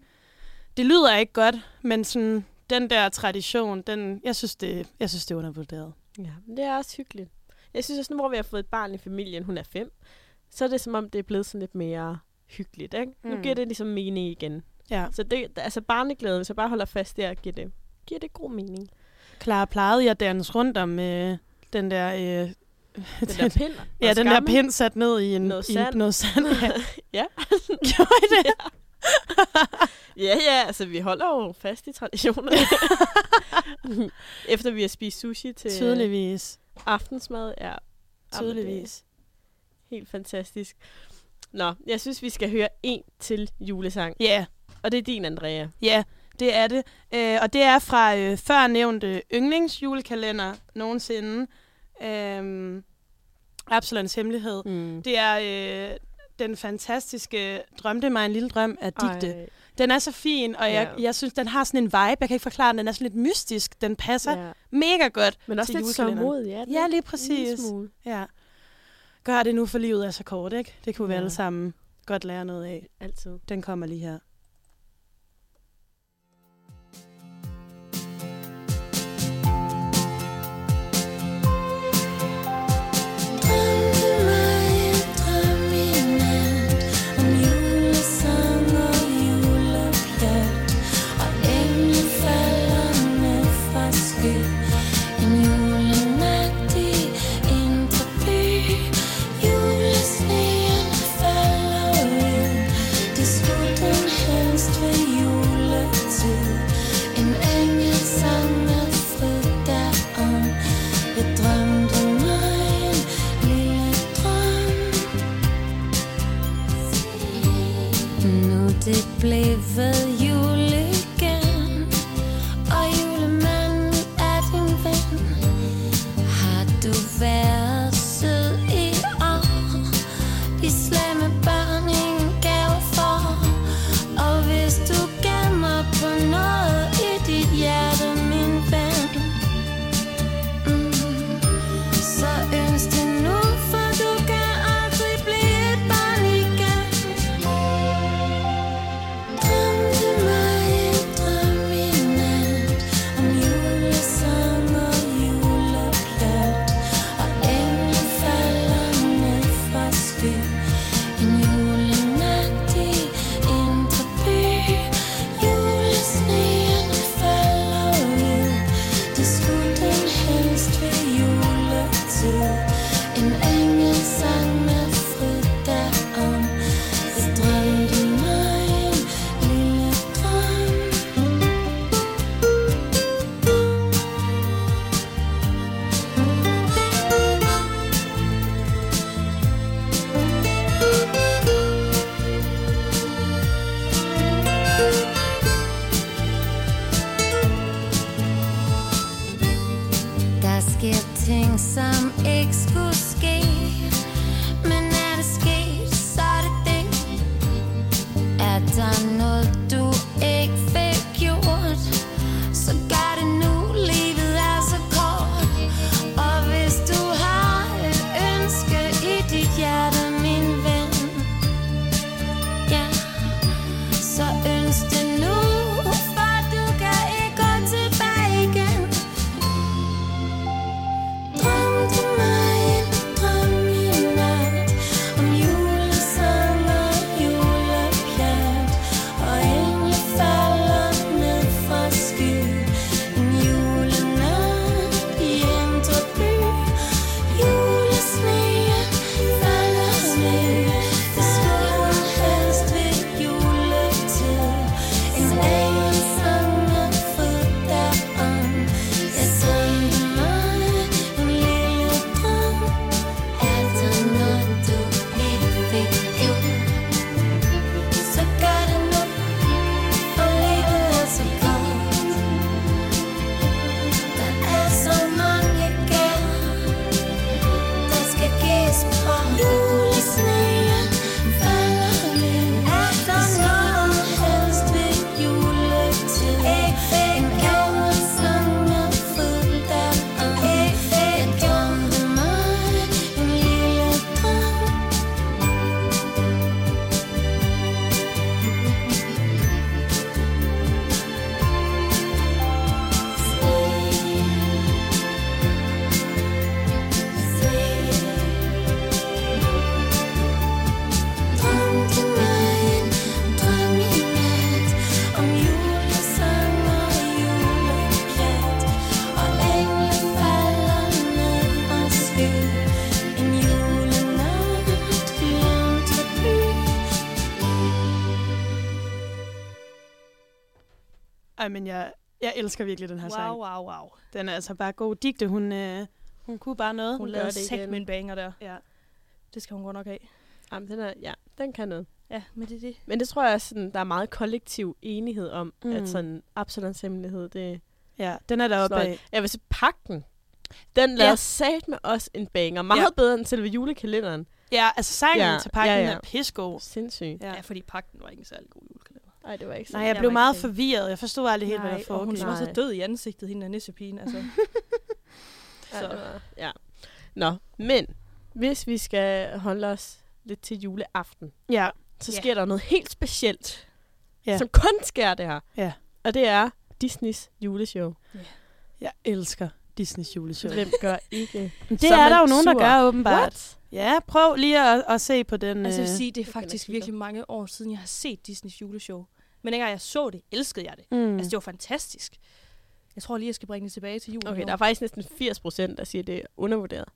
det lyder ikke godt, men sådan, den der tradition, den, jeg, synes, det, jeg synes, det er undervurderet. Ja, men det er også hyggeligt. Jeg synes også, nu hvor vi har fået et barn i familien, hun er fem, så er det som om, det er blevet sådan lidt mere hyggeligt, ikke? Mm. Nu Mm. giver det ligesom mening igen. Ja. Så det, altså barneglæde, hvis jeg bare holder fast der, giver det, giver det god mening. Klar, plejede jeg at danse rundt om øh, den der... Øh, Den der pind. Ja, den der pind sat ned i en, Noget i sand. noget sand. Ja. Ja. Gjorde I det? Ja, ja, altså vi holder jo fast i traditionerne. Efter vi har spist sushi til Tydeligvis. aftensmad, ja. Er Tydeligvis. Helt fantastisk. Nå, jeg synes, vi skal høre en til julesang. Ja, Og det er din, Andrea. ja, det er det. Øh, og det er fra øh, før nævnte yndlingsjulekalender nogensinde. Øh, Absalons Hemmelighed. Mm. Det er øh, den fantastiske Drømte mig en lille drøm af digte. Ej, Den er så fin, og jeg, Ja. jeg synes, den har sådan en vibe. Jeg kan ikke forklare den. Den er sådan lidt mystisk. Den passer ja. mega godt Men også til lidt sørgmodig, ja. Ja, lige præcis. Ja. Gør det nu, for livet er så kort, ikke? Det kunne vi Ja. alle sammen godt lære noget af. Altid. Den kommer lige her. Jeg, jeg elsker virkelig den her Wow, sang. wow, wow. Den er altså bare god. Digte, hun, øh, hun kunne bare noget. Hun gør lavede sæt med en banger der. Ja. Det skal hun godt nok have. Jamen, den er, ja, den kan noget. Ja, men det er det. Men det tror jeg, sådan, der er meget kollektiv enighed om, mm. At sådan Absalons hemmelighed, det ja, den er deroppe af. Jeg vil sige, pakken. Den lavede Ja. sat med os en banger. Meget Ja. bedre end selve julekalenderen. Ja, altså sangen Ja, til pakken ja, ja, er pissegod. Sindssygt. Ja. Ja, fordi pakken var ikke en særlig god julekalender. Nej, det var ikke Nej, sådan. jeg Jeg blev meget ikke- forvirret. Jeg forstod aldrig helt, hvad der og hun foregik. var så Nej. død i ansigtet, hende af nissepigen. Altså. Ja, Så. ja. Nå, men hvis vi skal holde os lidt til juleaften, Ja, så Ja. sker der noget helt specielt, Ja. som kun sker der. Ja. Og det er Disneys juleshow. jeg elsker Disneys juleshow. Hvem gør ikke? Det er er der jo nogen, der sur. gør åbenbart. What? Ja, prøv lige at, at se på den. Altså jeg vil øh, sige, det er det faktisk virkelig mange år siden, jeg har set Disneys juleshow. Men dengang jeg så det, elskede jeg det. mm. Altså det var fantastisk. Jeg tror lige, jeg skal bringe det tilbage til jul. Okay, der er faktisk næsten 80 procent, der siger, det er undervurderet.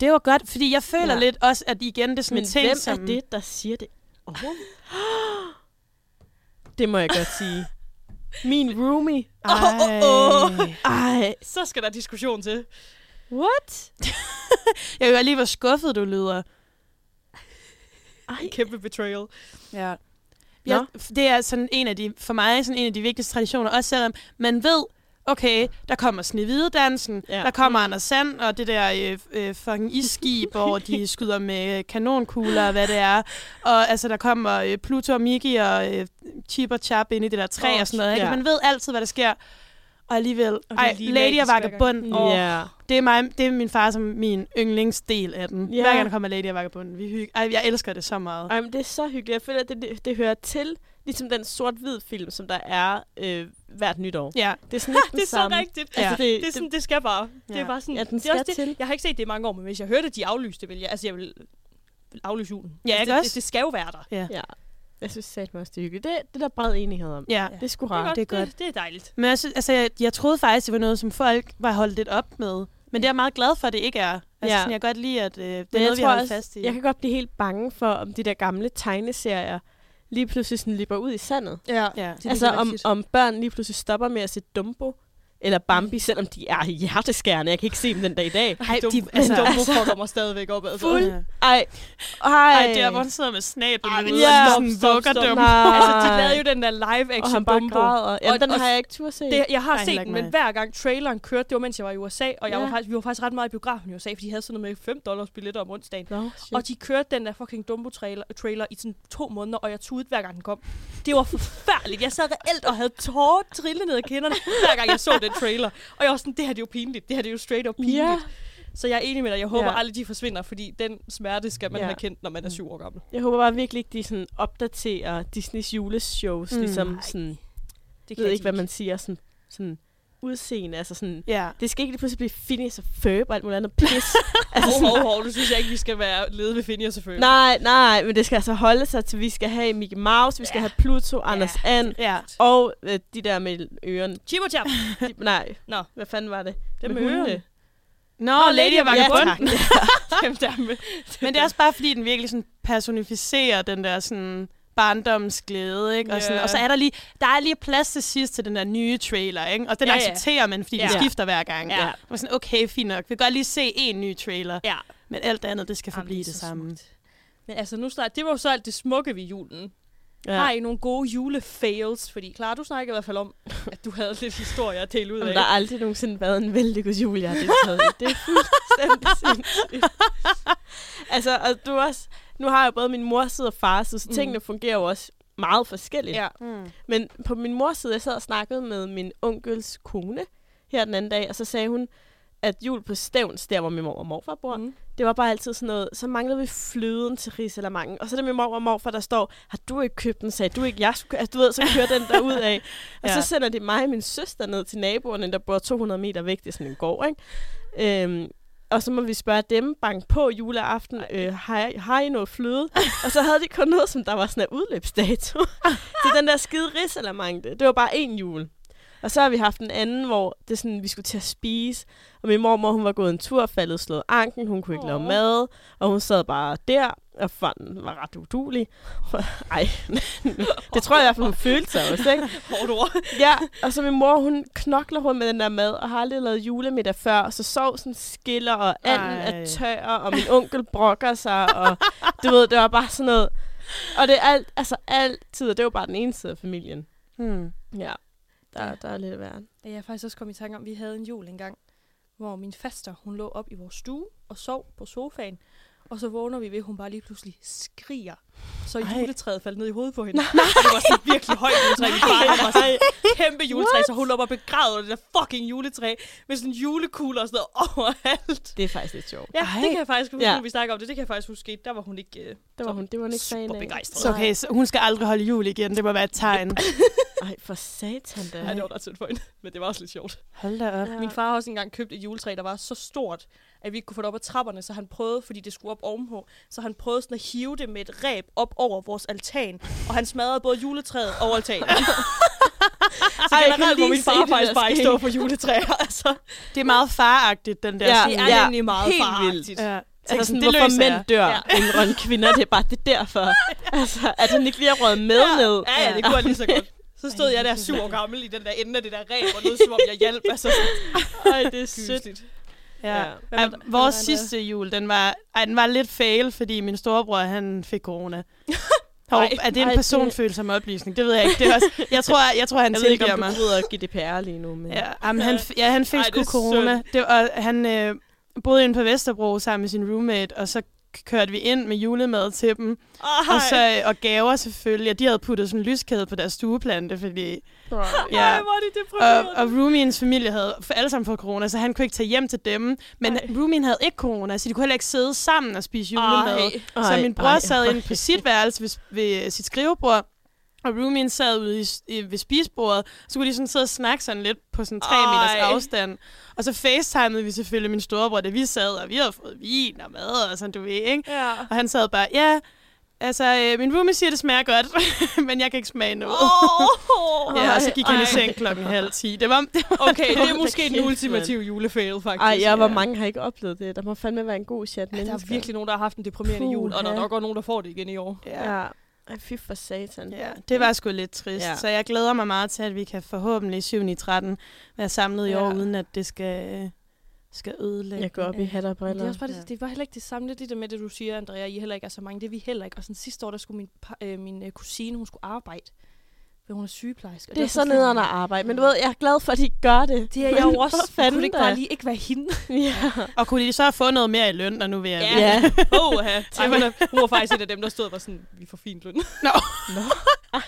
Det var godt, fordi jeg føler Ja. lidt også, at igen, det er sådan Men en ting, hvem som... er det, der siger det? Oh. det må jeg godt sige. Min roomie. Ej. Ej, Så skal der diskussion til. What? Jeg godt lige, hvor skuffet du lyder. Ej, Kæmpe betrayal. Ja. ja. Det er sådan en af de, for mig sådan en af de vigtigste traditioner, også selvom man ved, okay, der kommer Snevide-dansen, Ja. ja. der kommer Anders Sand og det der øh, øh, fucking isskib, hvor de skyder med kanonkugler og hvad det er. Og altså, der kommer øh, Pluto og Mickey og øh, Chip og Chap ind i det der træ Åh, og sådan noget. Ikke? ja. Man ved altid, hvad der sker. Og alligevel, det ej, Lady og hver gang. Vagabunden, Åh. Ja. det er, mig, det er min far som min yndlingsdel af den. Ja. Yeah. Hver gang der kommer Lady og Vagabunden. Vi hygge. Ej, jeg elsker det så meget. Ej, men det er så hyggeligt. Jeg føler, at det, det, det hører til, ligesom den sort-hvid film, som der er øh, hvert nytår. Ja, Det er sådan lidt Det er den så samme. rigtigt. Altså, Altså, det- det, det, er sådan, det skal bare. Det Ja. er bare sådan, Ja, den det er skal også det. til. Jeg har ikke set det i mange år, men hvis jeg hørte, at de aflyste, vil jeg, altså jeg vil, vil aflyse julen. Ja, altså, ikke det, også? Det, det, skal jo være der. ja. Ja. Jeg synes satme også, det er hyggeligt. Det, det er der bred enighed om. ja. Det er sgu Det er, rart. godt, det er godt. Det, det er dejligt. Men jeg, synes, altså, jeg, jeg troede faktisk, det var noget, som folk var holdt lidt op med. Men det er jeg meget glad for, at det ikke er. Altså, Ja. sådan, jeg kan godt lide, at øh, det er noget, vi har også, fast i. jeg kan godt blive helt bange for, om de der gamle tegneserier lige pludselig sådan løber ud i sandet. Ja. Ja. Altså om, om børn lige pludselig stopper med at se Dumbo eller Bambi, selvom de er hjerteskærende. Jeg kan ikke se dem den dag i dag. Ej, Dum, de, altså, altså, Dumbo fucker mig stadigvæk op. Altså. Fuld-. Ej, ej, Ej, der hvor han sidder med Ej, ude, ja. og stop, sådan stop. dem. Altså, de lavede jo den der live og action han bare Dumbo. græder. Ja, Og- den og har jeg ikke tur se. Det, jeg har heller set den, men hver gang traileren kørte, det var mens jeg var i USA, og jeg Ja. var faktisk, vi var faktisk ret meget i biografen i USA, fordi de havde sådan noget med 5 dollars billetter om onsdagen. Nå, Og de kørte den der fucking Dumbo-trailer trailer i sådan to måneder, og jeg tudede hver gang den kom. Det var forfærdeligt. Jeg sad reelt og havde tårer trillende ned ad kinderne, hver gang jeg så den trailer. Og jeg var sådan, det her det er jo pinligt. Det her det er jo straight up pinligt. Ja. Så jeg er enig med dig. Jeg håber Ja. aldrig, de forsvinder, fordi den smerte skal man Ja. have kendt, når man er syv år gammel. Jeg håber bare virkelig ikke, de sådan opdaterer Disneys juleshows, Mm. mm. ligesom sådan, Det jeg ved ikke, hvad man siger, sådan, sådan udseende, altså sådan, Ja. det skal ikke lige pludselig blive Phineas og Ferb og alt muligt andet pis. altså Hov, hov, hov, nu synes jeg ikke, vi skal være lede ved Phineas selvfølgelig. nej, nej, men det skal altså holde sig til, vi skal have Mickey Mouse, vi skal Ja. have Pluto, Anders And, Ja. og øh, de der med ørerne. Chip og chap. De, nej, Nå. hvad fanden var det? Dem med hundene. ørerne. Nå, Lady og Ja, Vagabunden. Dem der med. Men det er også bare, fordi den virkelig sådan personificerer den der sådan barndommens glæde, ikke? Og, sådan, Ja. og så er der lige, der er lige plads til sidst til den der nye trailer, ikke? Og den Ja, ja, ja. accepterer man, fordi ja. De skifter hver gang. Ja. Og sådan, okay, fint nok. Vi kan godt lige se en ny trailer, Ja. men alt andet, det skal Jamen, forblive det så samme. smukt. Men altså, nu snart, det var jo så alt det smukke ved julen. Ja. Har I nogle gode julefails? Fordi Clara, du snakker i hvert fald om, at du havde lidt historie at dele ud af. Jamen, der har aldrig nogensinde været en vellykket jul, jeg har deltaget i. Det er fuldstændig sindssygt. altså, og du også, nu har jeg både min mors side og fars side, så Mm. tingene fungerer jo også meget forskelligt. Ja. Mm. Men på min mors side, jeg sad og snakkede med min onkels kone her den anden dag, og så sagde hun, at jul på Stævns, der hvor min mor og morfar bor, mm. Det var bare altid sådan noget, så manglede vi fløden til risalamangen. Og så er det min mor og morfar, der står, har du ikke købt den? Sagde du ikke, jeg skulle, altså, du ved, så kører den der ud af. Og Ja. så sender de mig og min søster ned til naboerne, der bor 200 meter væk, det er sådan en gård, ikke? Øhm, og så må vi spørge dem, bank på juleaften, øh, har, I, har I noget fløde? og så havde de kun noget, som der var sådan en udløbsdato. så den der skide risalamang, det, det var bare en jul. Og så har vi haft en anden, hvor det er sådan, vi skulle til at spise. Og min mormor, hun var gået en tur, faldet slået anken, hun kunne ikke lave Åh. mad. Og hun sad bare der, og fanden var ret udulig. Ej, det tror jeg i hvert fald, hun følte sig også, ikke? Hårdt ord. Ja, og så min mor, hun knokler rundt med den der mad, og har aldrig lavet julemiddag før, og så sovsen skiller, og anden Ej. er tør, og min onkel brokker sig, og du ved, det var bare sådan noget. Og det er alt, altså altid, og det var bare den ene side af familien. Mm. Ja, der, Ja. der er lidt værre. Jeg er faktisk også kommet i tanke om, at vi havde en jul engang, hvor min faster, hun lå op i vores stue og sov på sofaen. Og så vågner vi ved, at hun bare lige pludselig skriger. Så Ej. juletræet faldt ned i hovedet på hende. Nej. Det var sådan virkelig højt juletræ. Min far var sådan kæmpe juletræ, så hun lå bare begravet under det der fucking juletræ. Med sådan julekugler og sådan noget overalt. Det er faktisk lidt sjovt. Ja, Ej. det kan jeg faktisk huske, Ja. når vi snakker om det. Det kan jeg faktisk huske. Der var hun ikke øh, Det var hun, det var hun ikke fan super af. begejstret. Så okay, så hun skal aldrig holde jul igen. Det må være et tegn. Ej, for satan da. Ja, det var ret synd for hende. Men det var også lidt sjovt. Hold da op. Ja. Min far har også engang købt et juletræ, der var så stort, at vi ikke kunne få det op ad trapperne, så han prøvede, fordi det skulle op ovenpå, så han prøvede sådan at hive det med et ræb op over vores altan, og han smadrede både juletræet og altanen. så Ej, jeg kan generelt må min far det, faktisk bare ikke stå for juletræer. altså, Det er meget faragtigt, den der. Ja, det er ja, nemlig meget helt faragtigt. ja. Altså sådan, det hvorfor mænd dør Ja. end kvinder, det er bare det er derfor. altså, at han ikke lige har røget med ja. ned. Ja, ja, det kunne jeg lige så godt. Så stod jeg der syv år gammel i den der ende af det der ræb, og lød som om jeg hjalp. Altså, Ej, det er sødt. Ja. Ja. med vores sidste jul, den var, ej, den var lidt fail, fordi min storebror, han fik corona. Hov, Ej, er det en ej, det- personfølsom oplysning? Det ved jeg ikke. Det er også, jeg, tror, jeg tror, han Jeg ved ikke, tilgiver om mig. du GDPR lige nu. Men... Ja, jamen, han, ja, han fik Ej, sgu det corona. Det, og han øh, boede inde på Vesterbro sammen med sin roommate, og så kørte vi ind med julemad til dem. Ej. Og, så, øh, og gaver selvfølgelig. Og de havde puttet sådan en lyskæde på deres stueplante, fordi... Ej, Ja, hvor er det og, og roomieens familie havde for alle sammen fået corona, så han kunne ikke tage hjem til dem. Men Ej. roomien havde ikke corona, så de kunne heller ikke sidde sammen og spise julemad. Ej. Så Ej, min bror ej, sad ej. inde på sit værelse ved, ved sit skrivebord, og roomien sad ude i, i, ved spisebordet. Så kunne de sådan sidde og snakke sådan lidt på sådan tre Ej. meters afstand. Og så facetimede vi selvfølgelig min storebror, da vi sad, og vi havde fået vin og mad og sådan, du ved, ikke? Ja. Og han sad bare, ja, Altså, øh, min roomie siger, det smager godt, men jeg kan ikke smage noget. Oh, ja, og så gik han i Ej. seng klokken halv ti. Det var, det var Okay, det er måske den ultimative julefail, faktisk. Ej, ja, hvor Ja. mange har ikke oplevet det? Der må fandme være en god chat Ja, der mennesker. er virkelig nogen, der har haft en deprimerende Puha. jul, og der er nok også nogen, der får det igen i år. ja. Ja. Ej, fy for satan. Ja, det var sgu lidt trist. Ja. Ja. Så jeg glæder mig meget til, at vi kan forhåbentlig 7. i 13 være samlet i Ja. år, uden at det skal, skal ødelægge. Jeg går op i hat og Det briller. er, også bare, Ja. det, det var heller ikke det samme, det der med det, du siger, Andrea, I heller ikke er så mange. Det er vi heller ikke. Og sådan sidste år, der skulle min, øh, min øh, kusine, hun skulle arbejde. For hun er sygeplejerske. og Det er så sådan- nederen at arbejde, men du ved, jeg er glad for, at de gør det. Det er jeg jo også. for Kunne fanden det ikke bare lige ikke være hende? Ja. Og kunne de så have fået noget mere i løn, og nu vil jeg Ja. ja. Åh, ja. Ej, hun, er, hun var faktisk en af dem, der stod og var sådan, vi får fint løn. Nå. Ej.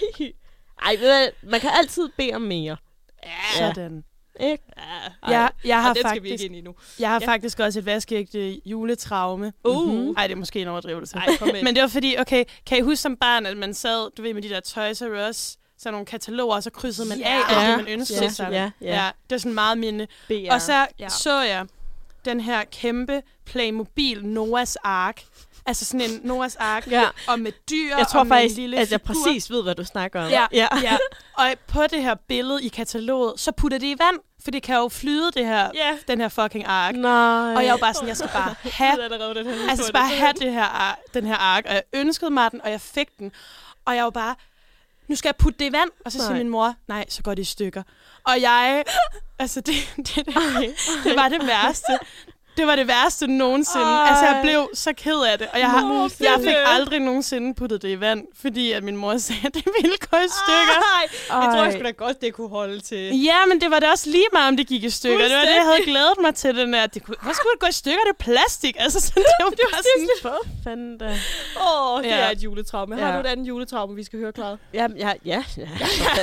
Ej, hvad, man kan altid bede om mere. Ja. Sådan. Ikke? ja. Jeg, jeg Og har, den skal vi ikke faktisk, ind i nu. jeg har Ja. faktisk også et vaskeægte juletraume. Uh. Mhm. Ej, det er måske en overdrivelse. Ej. Men det var fordi, okay, kan I huske som barn, at man sad, du ved, med de der Toys R Us, sådan nogle kataloger, og så krydsede man Ja. af alt det, man ønskede Ja, sig. ja, ja. ja. det var sådan meget minde. BR. Og så Ja. ja. så jeg den her kæmpe Playmobil Noahs Ark. Altså sådan en Noahs Ark, Ja. og med dyr, Jeg tror og med faktisk, en lille at jeg figur. præcis ved, hvad du snakker om. Ja. ja. Ja, og på det her billede i kataloget, så putter det i vand, for det kan jo flyde, det her, Ja. den her fucking ark. Nej. Og jeg var bare sådan, jeg skal bare have Altså, jeg historie. skal bare have det her, den her ark, og jeg ønskede mig den, og jeg fik den. Og jeg var bare, nu skal jeg putte det i vand. Og så siger Nej. min mor, nej, så går det i stykker. Og jeg, altså det, det, det, det var det værste. Det var det værste nogensinde. Ej. Altså, jeg blev så ked af det. Og jeg, har, jeg fik aldrig nogensinde puttet det i vand, fordi at min mor sagde, at det ville gå i stykker. Ej, jeg tror Ej. sgu da godt, det kunne holde til. Ja, men det var da også lige meget, om det gik i stykker. Det var det, jeg havde glædet mig til, den der. Det kunne, hvad skulle det gå i stykker? Det er plastik. Altså, sådan, det var bare sådan, For fanden da. Åh, oh, det Ja. er et juletraume. Har Ja. du et andet juletraume, vi skal høre, Clara? Ja, ja, ja. ja. Da.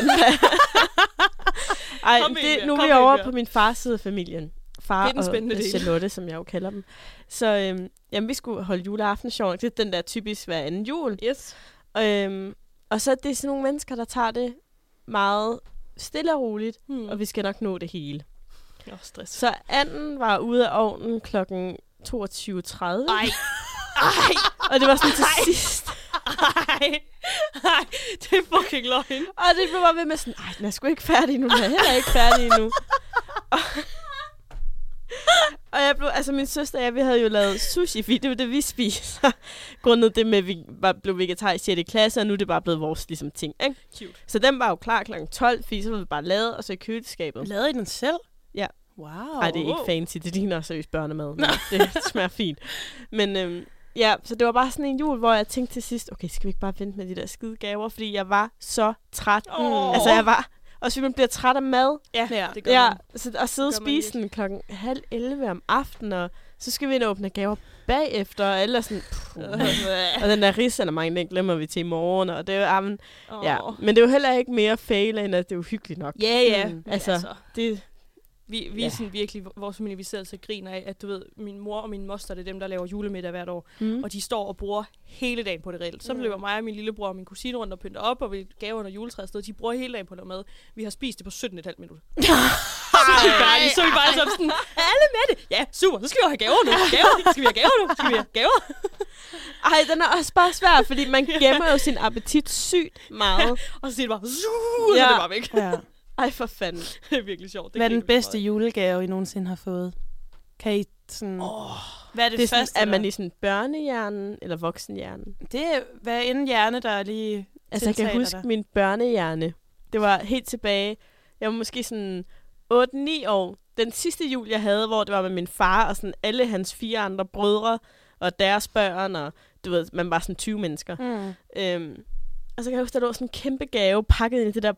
Ej, det, nu er vi over på min fars side af familien. Far Det er den spændende og del. Charlotte, som jeg jo kalder dem. Så øhm, jamen, vi skulle holde juleaften sjov. Det er den der typisk hver anden jul. Yes. Øhm, og så er det sådan nogle mennesker, der tager det meget stille og roligt, Hmm. og vi skal nok nå det hele. Åh, stress. Så anden var ude af ovnen klokken 22.30. Ej. Ej. Og det var sådan til Ej. sidst. Ej. Ej. Det er fucking løgn. Og det blev bare ved med sådan, ej, den er sgu ikke færdig nu. Den er heller ikke færdig endnu. og, og jeg blev, altså min søster og jeg, vi havde jo lavet sushi, fordi det var det, vi spiser. Grundet det med, at vi var, blev vegetar i 6. klasse, og nu er det bare blevet vores ligesom, ting. Ikke? Cute. Så den var jo klar kl. 12, fordi så var vi bare lavet, og så i køleskabet. Lavede I den selv? Ja. Wow. Nej, det er ikke fancy. Det ligner seriøst børnemad. Men det smager fint. Men øhm, ja, så det var bare sådan en jul, hvor jeg tænkte til sidst, okay, skal vi ikke bare vente med de der skide gaver? Fordi jeg var så træt. Åh. Altså, jeg var... Og så man bliver træt af mad. Ja, Ja. det gør Ja, man. så at sidde og spise den klokken halv 11 om aftenen, og så skal vi ind og åbne gaver bagefter, og alle er sådan... Og den der risalamang, den glemmer vi til i morgen, og det er jo... ah, men- Åh. Ja, men det er jo heller ikke mere fail, end at det er jo hyggeligt nok. Ja, ja. Mm, altså, altså, Det, vi, vi Ja. er sådan virkelig, vores familie, vi sidder så griner af, at du ved, min mor og min moster, det er dem, der laver julemiddag hvert år. mm. Og de står og bruger hele dagen på det reelt. Så Mm. løber mig og min lillebror og min kusine rundt og pynter op, og vi gaver under juletræet sted. De bruger hele dagen på lave mad. Vi har spist det på 17,5 minutter. så er vi. Så er vi bare sådan, sådan, er alle med det? Ja, super. Så skal vi jo have gaver nu. Gaver. Skal vi have gaver nu? Skal vi have gaver? Ej, den er også bare svær, fordi man gemmer jo sin appetit sygt meget. Og så siger det bare, Zuu. Ja. så er det bare væk. Ja. Ej, for fanden. Det er virkelig sjovt. Det Hvad er den bedste meget julegave, I nogensinde har fået? Kan I sådan... Åh, Hvad er det, Det er sådan, første, er man i sådan børnehjernen eller voksenhjernen? Det er hver inden hjerne, der er lige... Altså, jeg kan huske dig. min børnehjerne. Det var helt tilbage. Jeg var måske sådan 8-9 år. Den sidste jul, jeg havde, hvor det var med min far og sådan alle hans fire andre brødre og deres børn, og du ved, man var sådan 20 mennesker. Mm. Øhm, og så kan jeg huske, der lå sådan en kæmpe gave pakket ind i det der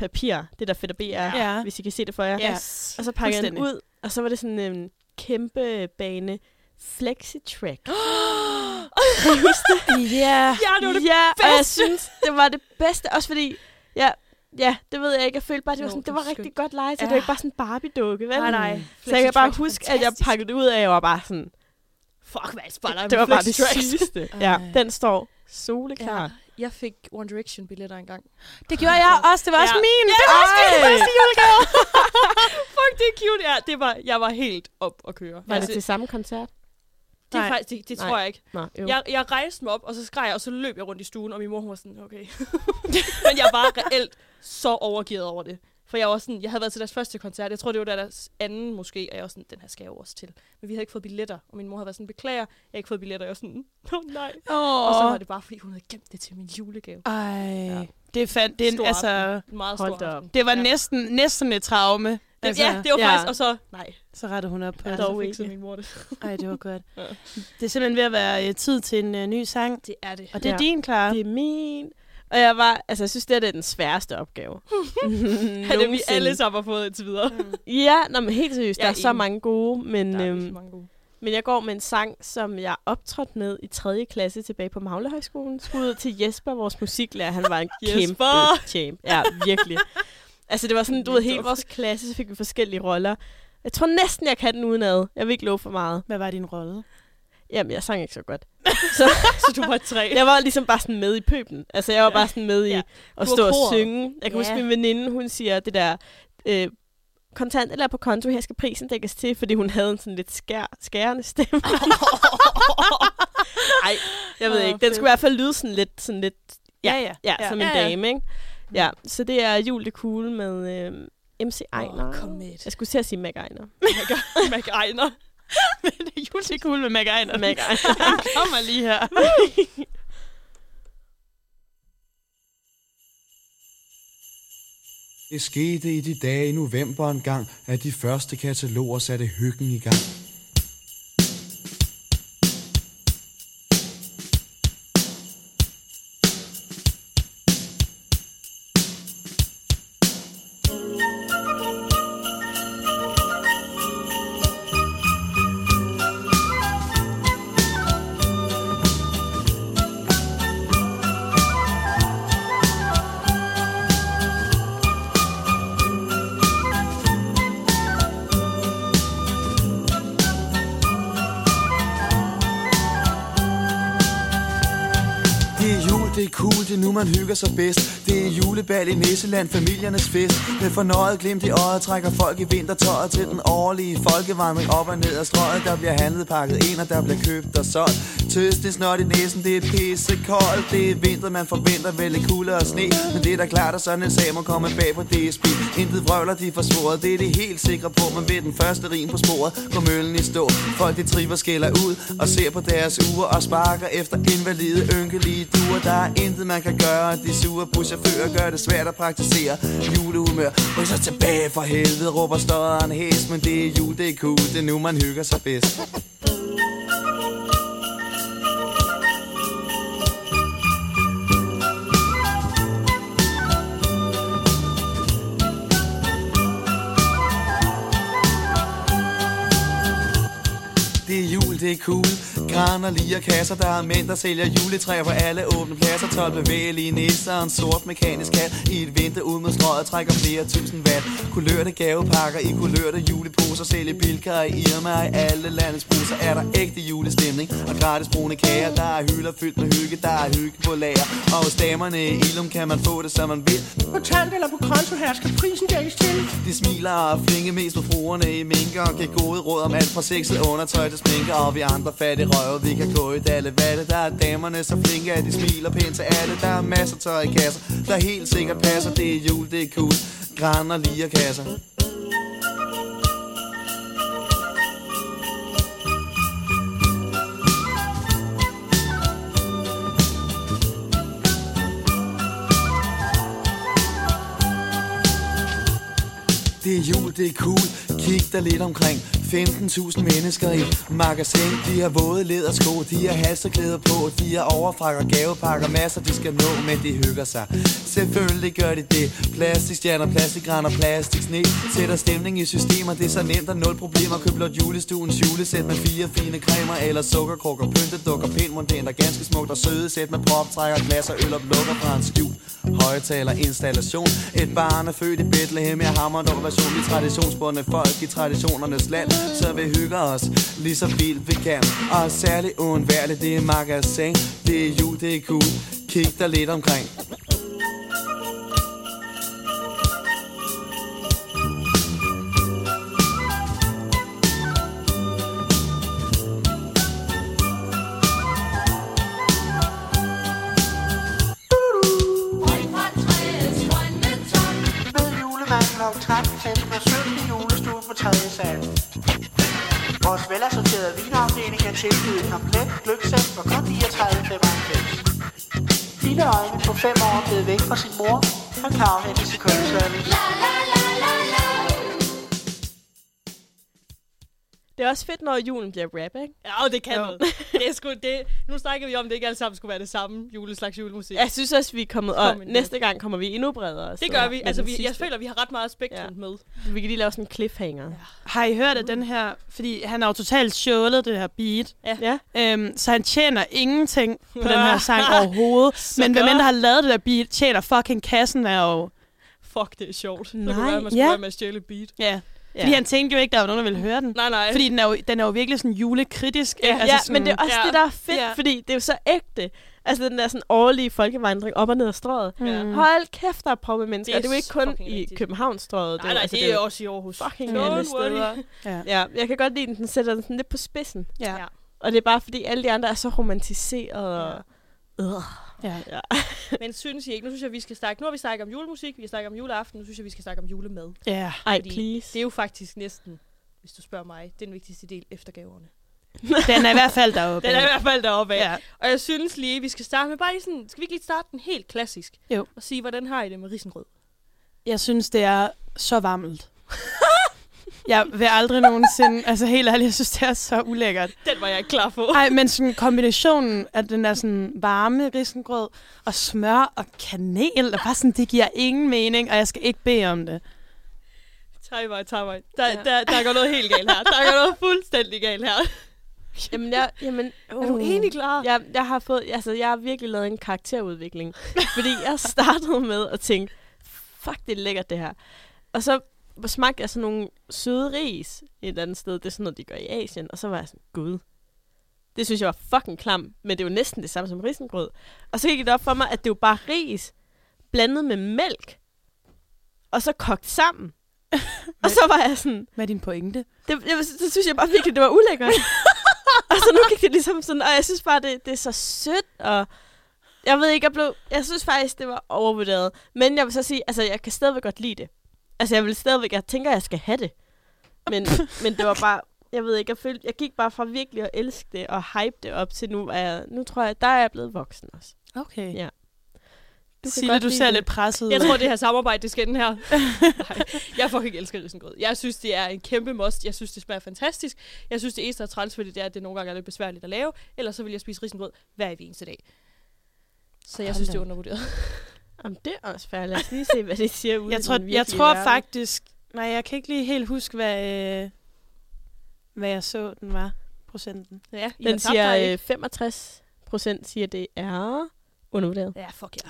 BR-papir. Det der fedt BR, Ja. hvis I kan se det for jer. Ja. yes. Og så pakkede jeg den ud, og så var det sådan en kæmpe bane Flexitrack. Kan I huske det? Ja. Ja, det var det ja, og jeg bedste. synes, det var det bedste. Også fordi, ja, ja det ved jeg ikke. Jeg følte bare, det var, sådan, det var rigtig godt legetøj. Ja. Det var ikke bare sådan en Barbie-dukke, vel? Nej, nej. Så jeg kan bare huske, at jeg pakkede det ud af, og jeg var bare sådan, Fuck, hvad spejler det var bare det sygeste. ja, den står soleklar. Ja, jeg fik One Direction billetter engang. Det gjorde jeg også. Det var også Ja. min. Ja, det var også min Ej. bedste julegave. Fuck, det er cute. Ja, det var, jeg var helt op at køre. Var Altså, det til samme koncert? Det, er Nej. faktisk, det, det Nej. tror jeg ikke. Nå, jo. Jeg, jeg rejste mig op, og så skreg jeg, og så løb jeg rundt i stuen, og min mor hun var sådan, okay. Men jeg var reelt så overgivet over det. For jeg var sådan, jeg havde været til deres første koncert. Jeg tror, det var deres anden måske, og jeg var sådan, den her skal jeg jo også til. Men vi havde ikke fået billetter, og min mor havde været sådan, beklager, jeg har ikke fået billetter. Og jeg var sådan, oh, nej. Åh, Og så var det bare, fordi hun havde gemt det til min julegave. Ej, Ja. det er fandt, det er en, Stor altså, aften. En meget stor aften. det var ja. næsten, næsten et traume. Det, Altså, ja, det var ja. faktisk, og så, nej. Så rettede hun op på Ja, dog ikke. min mor det. Ej, det var godt. Ja. Det er simpelthen ved at være øh, tid til en øh, ny sang. Det er det. Og det er Ja. din, Clara. Det er min. Og jeg var, altså jeg synes, det, her, det er den sværeste opgave. er det, vi alle sammen har fået indtil videre. Ja, nå, men helt seriøst, der er er så mange gode, men, Der er øhm, mange gode. men jeg går med en sang, som jeg optrådte med i 3. klasse tilbage på Maglehøjskolen. Skud ud til Jesper, vores musiklærer. Han var en kæmpe Jesper! champ. Ja, virkelig. altså det var sådan, du ved, hele vores klasse, så fik vi forskellige roller. Jeg tror næsten, jeg kan den udenad. Jeg vil ikke love for meget. Hvad var din rolle? Jamen, jeg sang ikke så godt. så Så du var tre. jeg var ligesom bare sådan med i pøben. Altså, jeg var Ja. bare sådan med i Ja. at stå og synge. Jeg kan Ja. huske, min veninde, hun siger det der... Øh, kontant eller på konto, her skal prisen dækkes til, fordi hun havde en sådan lidt skær, skærende stemme. Nej, jeg ved Åh, ikke. Den fedt. skulle i hvert fald lyde sådan lidt, sådan lidt Ja, ja. ja, ja. som en Ja, ja. dame, ikke? Ja, så det er Jul det Cool med øh, MC Ejner. kom med et. Jeg skulle til at sige Mac Ejner. Mac Ejner. det jul, det er cool med Mac Ejner. Mac Ejner. Han kommer lige her. Det skete i de dage i november en gang, at de første kataloger satte hyggen i gang. Hygger sig bedst. Det er julebal i Nisseland, familiernes fest. Med fornøjet glimt i øjet trækker folk i vintertøjet Til den årlige folkevandring op og ned ad strøget. Der bliver handlet pakket ind, og der bliver købt og solgt. Tøs, det er snot i næsen, det er pisse koldt Det er vinter, man forventer vel lidt kulde og sne. Men det er da klart, at sådan en sag må komme bag på DSB Intet vrøvler, de er forsvoret, det er de helt sikre på Men ved den første rim på sporet, går møllen i stå. Folk de triver skælder ud og ser på deres uger Og sparker efter invalide, ynkelige duer. Der er intet man kan gøre, de sure buschauffører gør det svært at praktisere julehumør. Ryk så tilbage for helvede, råber støderen hæs. Men det er jul, det er cool, det er nu man hygger sig bedst. Det er cool. Gran og lige kasser, der er mænd, der sælger juletræer på alle åbne pladser. 12 bevægelige nisser en sort mekanisk kat I et vindue ud mod strøget trækker flere tusind watt. Kulørte gavepakker i kulørte juleposer. Sælger bilkar i Irma i alle landets busser Er der ægte julestemning. Og gratis brune kager Der er hylder fyldt med hygge, der er hygge på lager. Og hos damerne i Ilum kan man få det, som man vil. Kontant eller på konto her skal prisen dækkes til. De smiler og flinke mest på fruerne i minker. Og giver gode råd om alt fra sexet undertøj til sminker Og vi andre fattige røve, vi kan gå i dalle valle Der er damerne så flinke, at de smiler pænt til alle Der er masser tøj i kasser, der helt sikkert passer Det er jul, det er cool, gran og lige kasser Det er jul, det er cool. Kig dig lidt omkring. 15.000 mennesker i magasin. De har våde ledersko, de har halserklæder på. De har overfrakker, gavepakker, masser de skal nå, men de hygger sig. Selvfølgelig gør de det. Plastikstjerner, plastikgræn og plastiksne. Sætter stemning i systemer, det er så nemt og nul problemer. Køb blot julestuens julesæt med fire fine cremer eller sukkerkrukker. Pyntet dukker pænt montent og ganske smukt og søde sæt med proptrækker, glas og øl og lukker fra en skjul. Højtaler installation. Et barn er født i Bethlehem, jeg hammer en version. Vi traditionsbundne folk i traditionernes land, så vi hygger os lige så vildt vi kan. Og særligt uundværligt, det er magasin. Det er jul, det er cool. Kig dig lidt omkring. Dagens tilbud en komplet gløggsæt for kun 39,95. Dine øjne på 5 år er blevet væk fra sin mor. Han kan afhentes i kundeservice. Det er også fedt, når julen bliver rap, ikke? Ja, det kan Jo. noget. Det er sgu, det, nu snakker vi om, at det ikke alle sammen skulle være det samme juleslags julemusik. Jeg synes også, vi er kommet, og Kom ind. næste gang kommer vi endnu bredere. det så gør vi. Altså, vi, jeg føler, vi har ret meget spektrum Ja. med. Vi kan lige lave sådan en cliffhanger. Ja. Har I hørt af den her? Fordi han har jo totalt stjålet det her beat. ja. Øhm, så han tjener ingenting på den her sang overhovedet. Så Men hvem end der har lavet det der beat, tjener fucking kassen er jo... Fuck, det er sjovt. Så Nej, kunne være, man skulle ja. være med at stjæle beat. Ja. Fordi han tænkte jo ikke, der var nogen, der ville høre den. Nej, nej. Fordi den er jo, den er jo virkelig sådan julekritisk. Ja, altså ja men det er også ja. ja. det, der er fedt, Ja. ja. fordi det er jo så ægte. Altså den der sådan årlige folkevandring op og ned ad strøget. Ja. Mm. Hold kæft, der er proppe mennesker. Det er Det er, jo ikke kun i rigtigt. Københavnsstrøget. nej, nej, altså, det er også i Aarhus. fucking Don't alle steder. Ja. Ja, jeg kan godt lide, at den sætter den sådan lidt på spidsen. Ja. Ja. Og det er bare fordi, alle de andre er så romantiseret. Og... Øh. Ja. Ja. Men synes I ikke, nu synes jeg, vi skal snakke, nu har vi snakket om julemusik, vi har snakket om juleaften, nu synes jeg, vi skal snakke om julemad. Ja. Ej, Fordi please. Det er jo faktisk næsten, hvis du spørger mig, den vigtigste del efter gaverne. Den er i hvert fald deroppe. Den er i hvert fald deroppe. Ja. Og jeg synes lige, vi skal starte med bare lige sådan, skal vi ikke lige starte den helt klassisk? Jo. Og sige, hvordan har I det med risengrød? Jeg synes, det er så varmt. jeg vil aldrig nogensinde... Altså helt ærligt, jeg synes, det er så ulækkert. Den var jeg ikke klar på. Ej, men sådan kombinationen af den der sådan varme risengrød og smør og kanel, og bare sådan, det giver ingen mening, og jeg skal ikke bede om det. Tag mig, tag mig. Der, Ja. der, der går noget helt galt her. Der går noget fuldstændig galt her. Jamen, jeg, jamen, uh, Er du enig klar? Jeg, jeg har fået, altså, jeg har virkelig lavet en karakterudvikling. fordi jeg startede med at tænke, fuck, det er lækkert det her. Og så smagte jeg sådan nogle søde ris et eller andet sted. Det er sådan noget, de gør i Asien. Og så var jeg sådan, gud. Det synes jeg var fucking klam, men det jo næsten det samme som risengrød. Og så gik det op for mig, at det jo bare ris blandet med mælk. Og så kogt sammen. og så var jeg sådan, Hvad er din pointe? det, jeg, det synes jeg bare virkelig, det var ulækkert. og så nu gik det ligesom sådan, og jeg synes bare, det, det er så sødt, og jeg ved ikke, jeg blev, jeg synes faktisk, det var overvurderet. Men jeg vil så sige, altså, jeg kan stadigvæk godt lide det. Altså, jeg vil stadigvæk, jeg tænker, jeg skal have det. Men, men det var bare, jeg ved ikke, jeg, følte, jeg gik bare fra virkelig at elske det og hype det op til nu, er jeg, nu tror jeg, der er jeg blevet voksen også. Okay. Ja. Du Sille, godt du ser det. lidt presset ud. Jeg tror, det her samarbejde, det skal den her. Nej, jeg fucking elsker risengrød. Jeg synes, det er en kæmpe must. Jeg synes, det smager fantastisk. Jeg synes, det eneste, der er træls ved det, det er, at det nogle gange er lidt besværligt at lave. Ellers så vil jeg spise risengrød hver eneste dag. Så jeg Hold synes, det er undervurderet. Jamen, det er også fair. Lad os lige se, hvad det siger ud jeg tror, jeg tror verden. faktisk... Nej, jeg kan ikke lige helt huske, hvad, øh, hvad jeg så, den var. Procenten. Ja, I Den siger øh, 65 procent siger, det er undervurderet. Ja, fuck ja.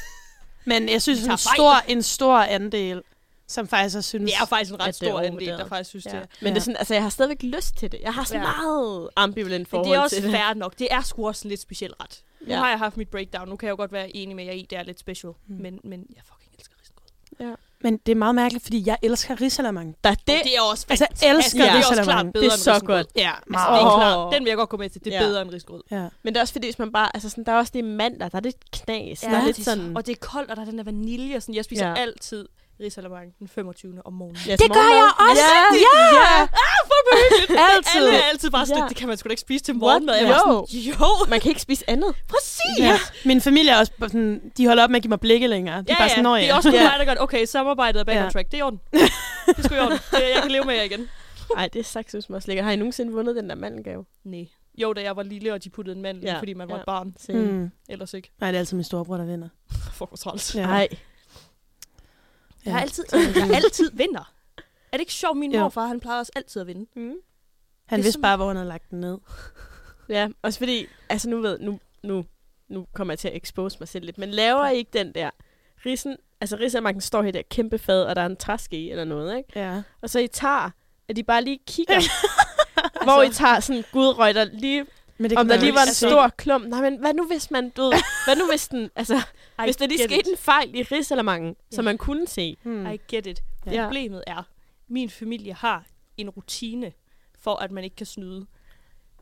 Men jeg synes, en stor, en stor andel, som faktisk har synes... Det er faktisk en ret det stor andel, der faktisk synes, Ja. det er. Men det er sådan, altså, jeg har stadigvæk lyst til det. Jeg har sådan Ja. meget ambivalent forhold det er også til det. fair nok. Det er sgu også en lidt speciel ret. Nu Ja. har jeg haft mit breakdown. Nu kan jeg jo godt være enig med jer i, det er lidt special. Mm. Men, men jeg fucking elsker risengrød. Men det er meget mærkeligt, fordi jeg elsker risalamang. Der, det, Det er også Altså, fantastisk. elsker er risalamande. klart det er så risengrød. godt. Ja, Altså, det er klart. Den vil jeg godt gå med til. Det er Ja. bedre end risengrød. Ja. Men det er også fordi, hvis man bare, altså sådan, der er også det mandag, der er lidt knas. Ja, der er lidt sådan, Og det er koldt, og der er den der vanilje. og Sådan, jeg spiser Ja. ja. altid risalamang den 25. om morgenen. ja, Det gør jeg også! Ja, Ja! ja. Altid. Alle er altid bare sådan, Ja. det kan man sgu da ikke spise til morgenmad. Jeg Jo. sådan, jo, Man kan ikke spise andet. præcis. Ja. Min familie er også sådan, de holder op med at give mig blikke længere. De Ja, er bare sådan, ja. "Nå det er også Ja. mig, der godt. Okay, samarbejdet er back on track. Det er i orden. Det er sgu i orden. Det, jeg kan leve med jer igen. Nej, det er sagt, også lækkert. Har I nogensinde vundet den der mandelgave? Nej. Jo, da jeg var lille, og de puttede en mandel, Ja. fordi man var Ja. et barn. Mm. Ellers ikke. Nej, det er altid min storebror, der vinder. Fuck, hvor træls. Ja. Nej. Jeg har altid, jeg altid vinder. Er det ikke sjovt, min Jo. morfar, han plejer også altid at vinde. Mm. Han vidste som- bare, hvor han havde lagt den ned. Ja, også fordi, altså nu ved, nu, nu, nu kommer jeg til at expose mig selv lidt, men laver I ikke den der risen, altså risamanken står i det der kæmpe fad, og der er en træske i eller noget, ikke? Ja. Og så I tager, at de bare lige kigger, hvor I tager sådan gudrøjter lige, Men det om der lige var en se. stor klump. Nej, men hvad nu hvis man, du ved, hvad nu hvis den, altså, I hvis der lige skete it. en fejl i risalamangen, som Ja. man kunne se. Hmm. I get it. Problemet er, min familie har en rutine for, at man ikke kan snyde.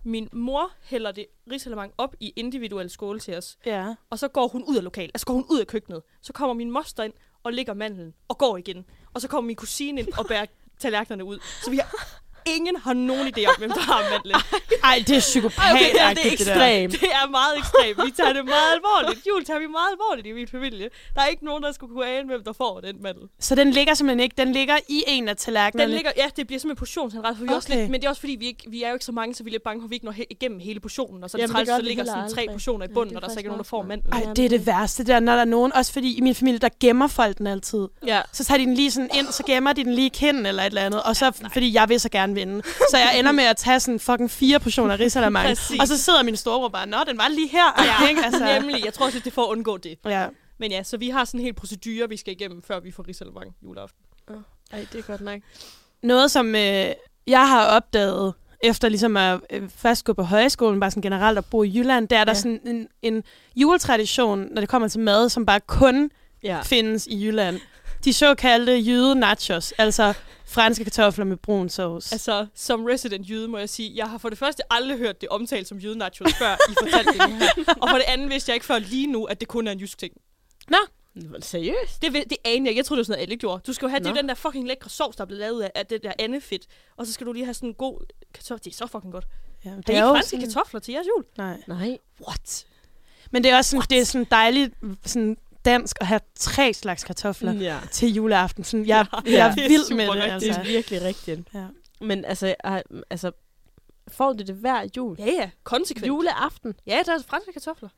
Min mor hælder det risalemang op i individuel skåle til os, Ja. og så går hun ud af lokalet, altså går hun ud af køkkenet. Så kommer min moster ind og lægger mandlen og går igen. Og så kommer min kusine ind og bærer tallerkenerne ud. Så vi har ingen har nogen idé om, hvem der har mandlen. Ej, det er psykopat Okay, det er- det er ekstremt. Det er meget ekstremt. Vi tager det meget alvorligt. Jul tager vi meget alvorligt i min familie. Der er ikke nogen, der skulle kunne ane, hvem der får den mandel. Så den ligger simpelthen ikke. Den ligger i en af tallerkenerne. Den ligger, ja, det bliver simpelthen portionsanret, for vi er også Okay. lidt, men det er også fordi, vi, ikke, vi er jo ikke så mange, så vi er lidt bange for, at vi ikke når he- igennem hele portionen, og så det Jamen, det træls, så ligger sådan tre aldrig. portioner i Ja, bunden, det er og der er så ikke nogen, der får mandlen. Ej, det er det værste, der, når der er nogen, også fordi i min familie, der gemmer folk den altid. Ja. Så tager de den lige sådan ind, så gemmer de den lige i kinden eller et eller andet, og så, ja, fordi jeg vil så gerne vinde. Så jeg ender med at tage sådan fucking fire portioner risalamande, og så sidder min storebror bare, nå, den var lige her. Ja, ikke? Altså, nemlig. Jeg tror også, det er for at undgå det. ja. Men ja, så vi har sådan en hel procedure, vi skal igennem, før vi får risalemang juleaften. Ej, det er godt nok. Noget, som øh, jeg har opdaget, efter ligesom at øh, først gå på højskolen, bare sådan generelt at bo i Jylland, der er der Ja. sådan en, en juletradition, når det kommer til mad, som bare kun Ja. findes i Jylland. De såkaldte jyde nachos, altså franske kartofler med brun sovs. Altså, som resident jyde må jeg sige, jeg har for det første aldrig hørt det omtalt som jyde nachos, før I fortalte det her. Og for det andet vidste jeg ikke før lige nu, at det kun er en jysk ting. Seriøst? Det, det anede jeg ikke. Jeg troede, det var sådan noget, alle gjorde. Du skal jo have det er Nå. jo den der fucking lækre sovs, der er blevet lavet af, af det der andefedt. Og så skal du lige have sådan en god kartoffel. Det er så fucking godt. ja, Det er ikke franske kartofler til jeres jul. Nej. Nej. What? Men det er også sådan, det er sådan dejligt sådan dansk at have tre slags kartofler. Ja. til juleaften. Sådan, jeg, Ja, jeg er det er vild med det. rigtigt. Det Altså. er virkelig rigtigt. Ja. Men altså, altså, får du det hver jul? Ja, ja. Konsekvent. Juleaften? Ja, der er franske kartofler.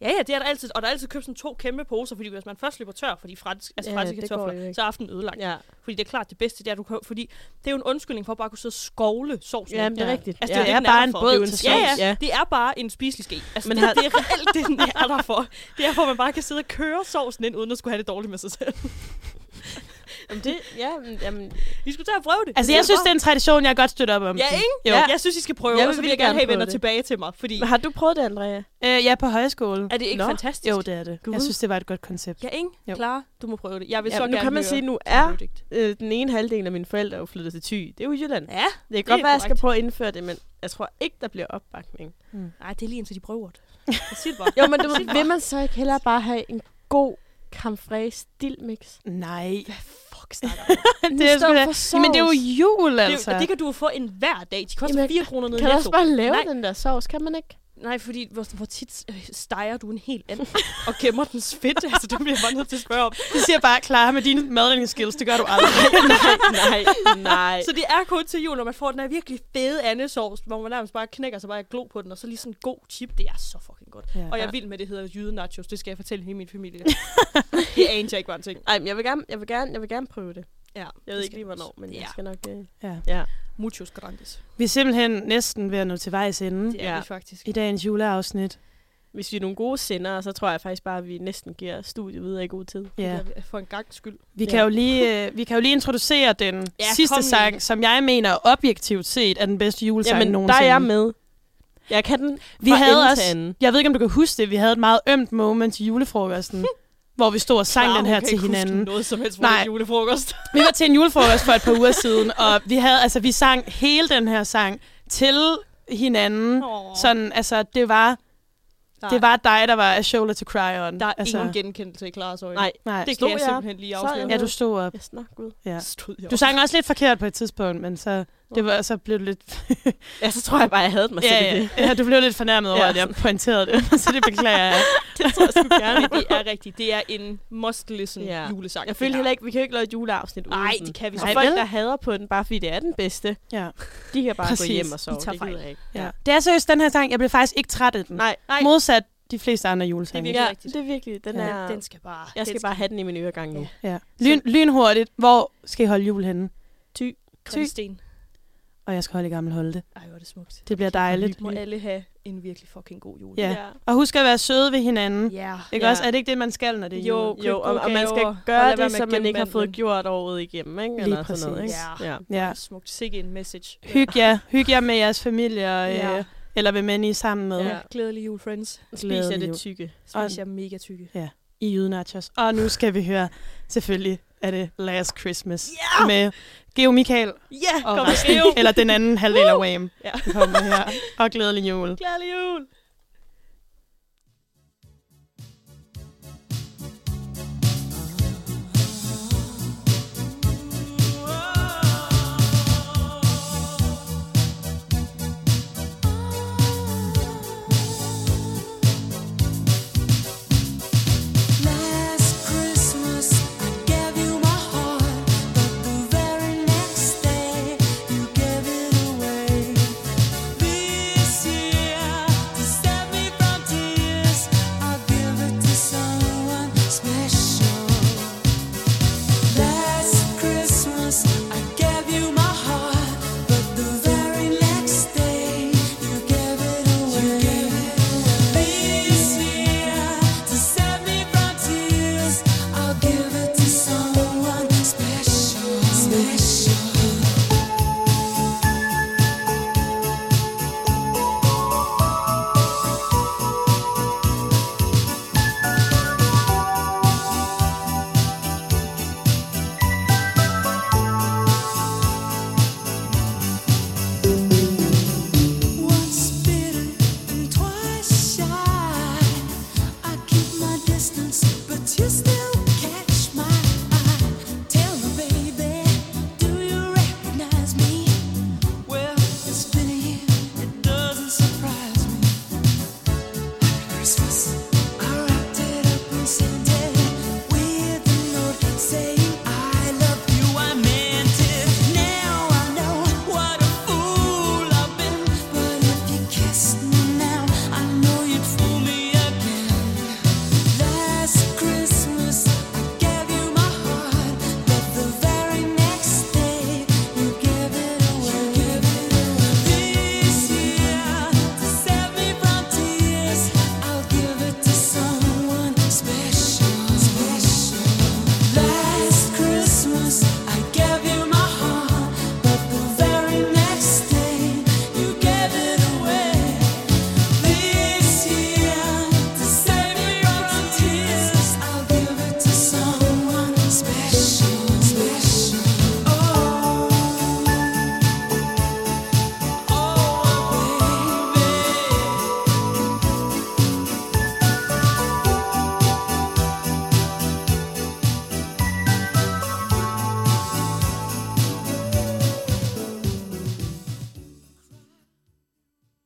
Ja, ja, det er der altid. Og der er altid købt sådan to kæmpe poser, fordi hvis man først løber tør for de fransk, altså Ja, franske kartofler, så er aftenen ødelagt. Ja. Fordi det er klart det bedste, det er, du kan, fordi det er jo en undskyldning for at bare kunne sidde og skovle sovsen. Ja, men det er Ja. rigtigt. Altså, ja. det er, er det, bare der en båd er til. Ja, ja, Ja. det er bare en spiselig ske. Altså, Men det, har- det er reelt det, den er der for. Det er for, at man bare kan sidde og køre sovsen ind, uden at skulle have det dårligt med sig selv. Jamen, det, ja, men, jamen, Vi skulle tage og prøve det. Altså, jeg synes, det er en tradition, jeg godt støtter op om. Ja, ikke? Jo. Ja. Jeg synes, I skal prøve, Jeg og vil så vil jeg gerne have, det. tilbage til mig. Fordi har du prøvet det, Andrea? Øh, jeg er på højskole. er det ikke Nå. fantastisk? Jo, det er det. Gud. Jeg synes, det var et godt koncept. Ja, ikke? Jo. Clara, du må prøve det. Jeg vil Ja, så nu gerne kan man sige, nu er øh, den ene halvdel af mine forældre er jo flyttet til Thy. Det er jo Jylland. Ja, Det kan godt er være, at jeg skal prøve at indføre det, men jeg tror ikke, der bliver opbakning. Nej, det er lige indtil de prøver det. Bare. Jo, men det vil man så ikke hellere bare have en god camfrey stillmix? Nej. Fuck, snakker det er sgu da... for Jamen, det er jo jul, det, altså. er jo- det kan du jo få en hver dag. De koster Jamen, 4 kroner nede i Kan du Netto. også bare lave Nej. den der sovs? Kan man ikke? Nej, fordi hvor, hvor tit øh, steger du en hel and og gemmer dens fedt? Altså, det bliver jeg bare nødt til at spørge om. Det siger bare, klar med dine madlavningsskills, det gør du aldrig. nej, nej. Så det er kun til jul, når man får den her virkelig fede andesovs, hvor man nærmest bare knækker sig bare glo på den, og så lige sådan en god chip. Det er så fucking godt. Ja. Og jeg er vild med, det hedder jyde nachos. Det skal jeg fortælle hele min familie. det anede jeg ikke var en ting. Ej, men jeg vil gerne, jeg vil gerne, jeg vil gerne prøve det. Ja, Jeg ved ikke lige, hvornår, men Ja. jeg skal nok... Øh, Ja. ja. Muchos grandes. Vi er simpelthen næsten ved at nå til vejs ende Det er Ja. vi faktisk. i dagens juleafsnit. Hvis vi er nogle gode sendere, så tror jeg faktisk bare, at vi næsten giver studiet videre i god tid. Ja. For en gang skyld. Vi kan, Ja. jo lige, øh, vi kan jo lige introducere den Ja, sidste sang, lige. som jeg mener objektivt set er den bedste julesang Jamen, der nogensinde. er jeg med. Jeg kan den Vi havde også, jeg ved ikke, om du kan huske det, vi havde et meget ømt moment til julefrokosten, hvor vi stod og sang Klar, den her til hinanden. noget som helst Nej. julefrokost. Vi var til en julefrokost for et par uger siden, og vi havde, altså, vi sang hele den her sang til hinanden. Oh. Sådan, altså, det var, det var dig, der var a shoulder to cry on. Der er altså, ingen genkendelse i Klares øjne. Nej, nej. det Stod kan jeg jeg? simpelthen lige afsløre. Ja, du stod op. jeg snakker gud. Ja. Stod jeg Du op. sang også lidt forkert på et tidspunkt, men så, det var, så blev du lidt... Ja, så tror jeg bare, jeg havde mig ja, selv i ja, det. ja, du blev lidt fornærmet over, Ja. at jeg pointerede det, så det beklager jeg. Det tror jeg sgu gerne. Det er rigtigt. Det er en must-listen Ja. julesang. Jeg føler heller ikke, vi kan ikke lave et juleafsnit uden Nej, det kan vi Og Nej, folk, vel? der hader på den, bare fordi det er den bedste, Ja. de kan bare Præcis. gå hjem og sove. tager Det fejl. jeg ikke. Ja. Det er seriøst den her sang, jeg blev faktisk ikke træt af den. Nej, Nej, Modsat de fleste andre Det er julesange. virkelig ja, rigtigt. det er virkelig. Den Ja. er, den skal bare... jeg skal den bare have den i min øregang nu. Ja. Ja. Lyn, lynhurtigt. Hvor skal I holde jul henne? Ty. Kristen. Og jeg skal holde i Gammel Holte. Ej, hvor er det smukt. Det bliver dejligt. Må alle have en virkelig fucking god jul. Ja. Og husk at være søde ved hinanden. Ja. Ikke Ja. også? Er det ikke det, man skal, når det er Jo, jul? Jo, og, og man skal gøre det, som man ikke har fået gjort året igennem, ikke? Lige Eller sådan noget, præcis. ikke? Ja. Ja. Ja. Ja. Smukt. Sikke en message. Hyg jer. Hyg jer med jeres familie, og, Ja. øh, eller hvem end I er sammen med. Ja. Glædelig jul, friends. Glædelig det jul. tykke. Spis jer mega tykke. I jydenachos. Og nu skal vi høre, selvfølgelig er det Last Christmas Ja! med Geo Michael Ja, og kom resten, med eller den anden halvdel af Wham. Ja. Kommer her. Og glædelig jul. Glædelig jul.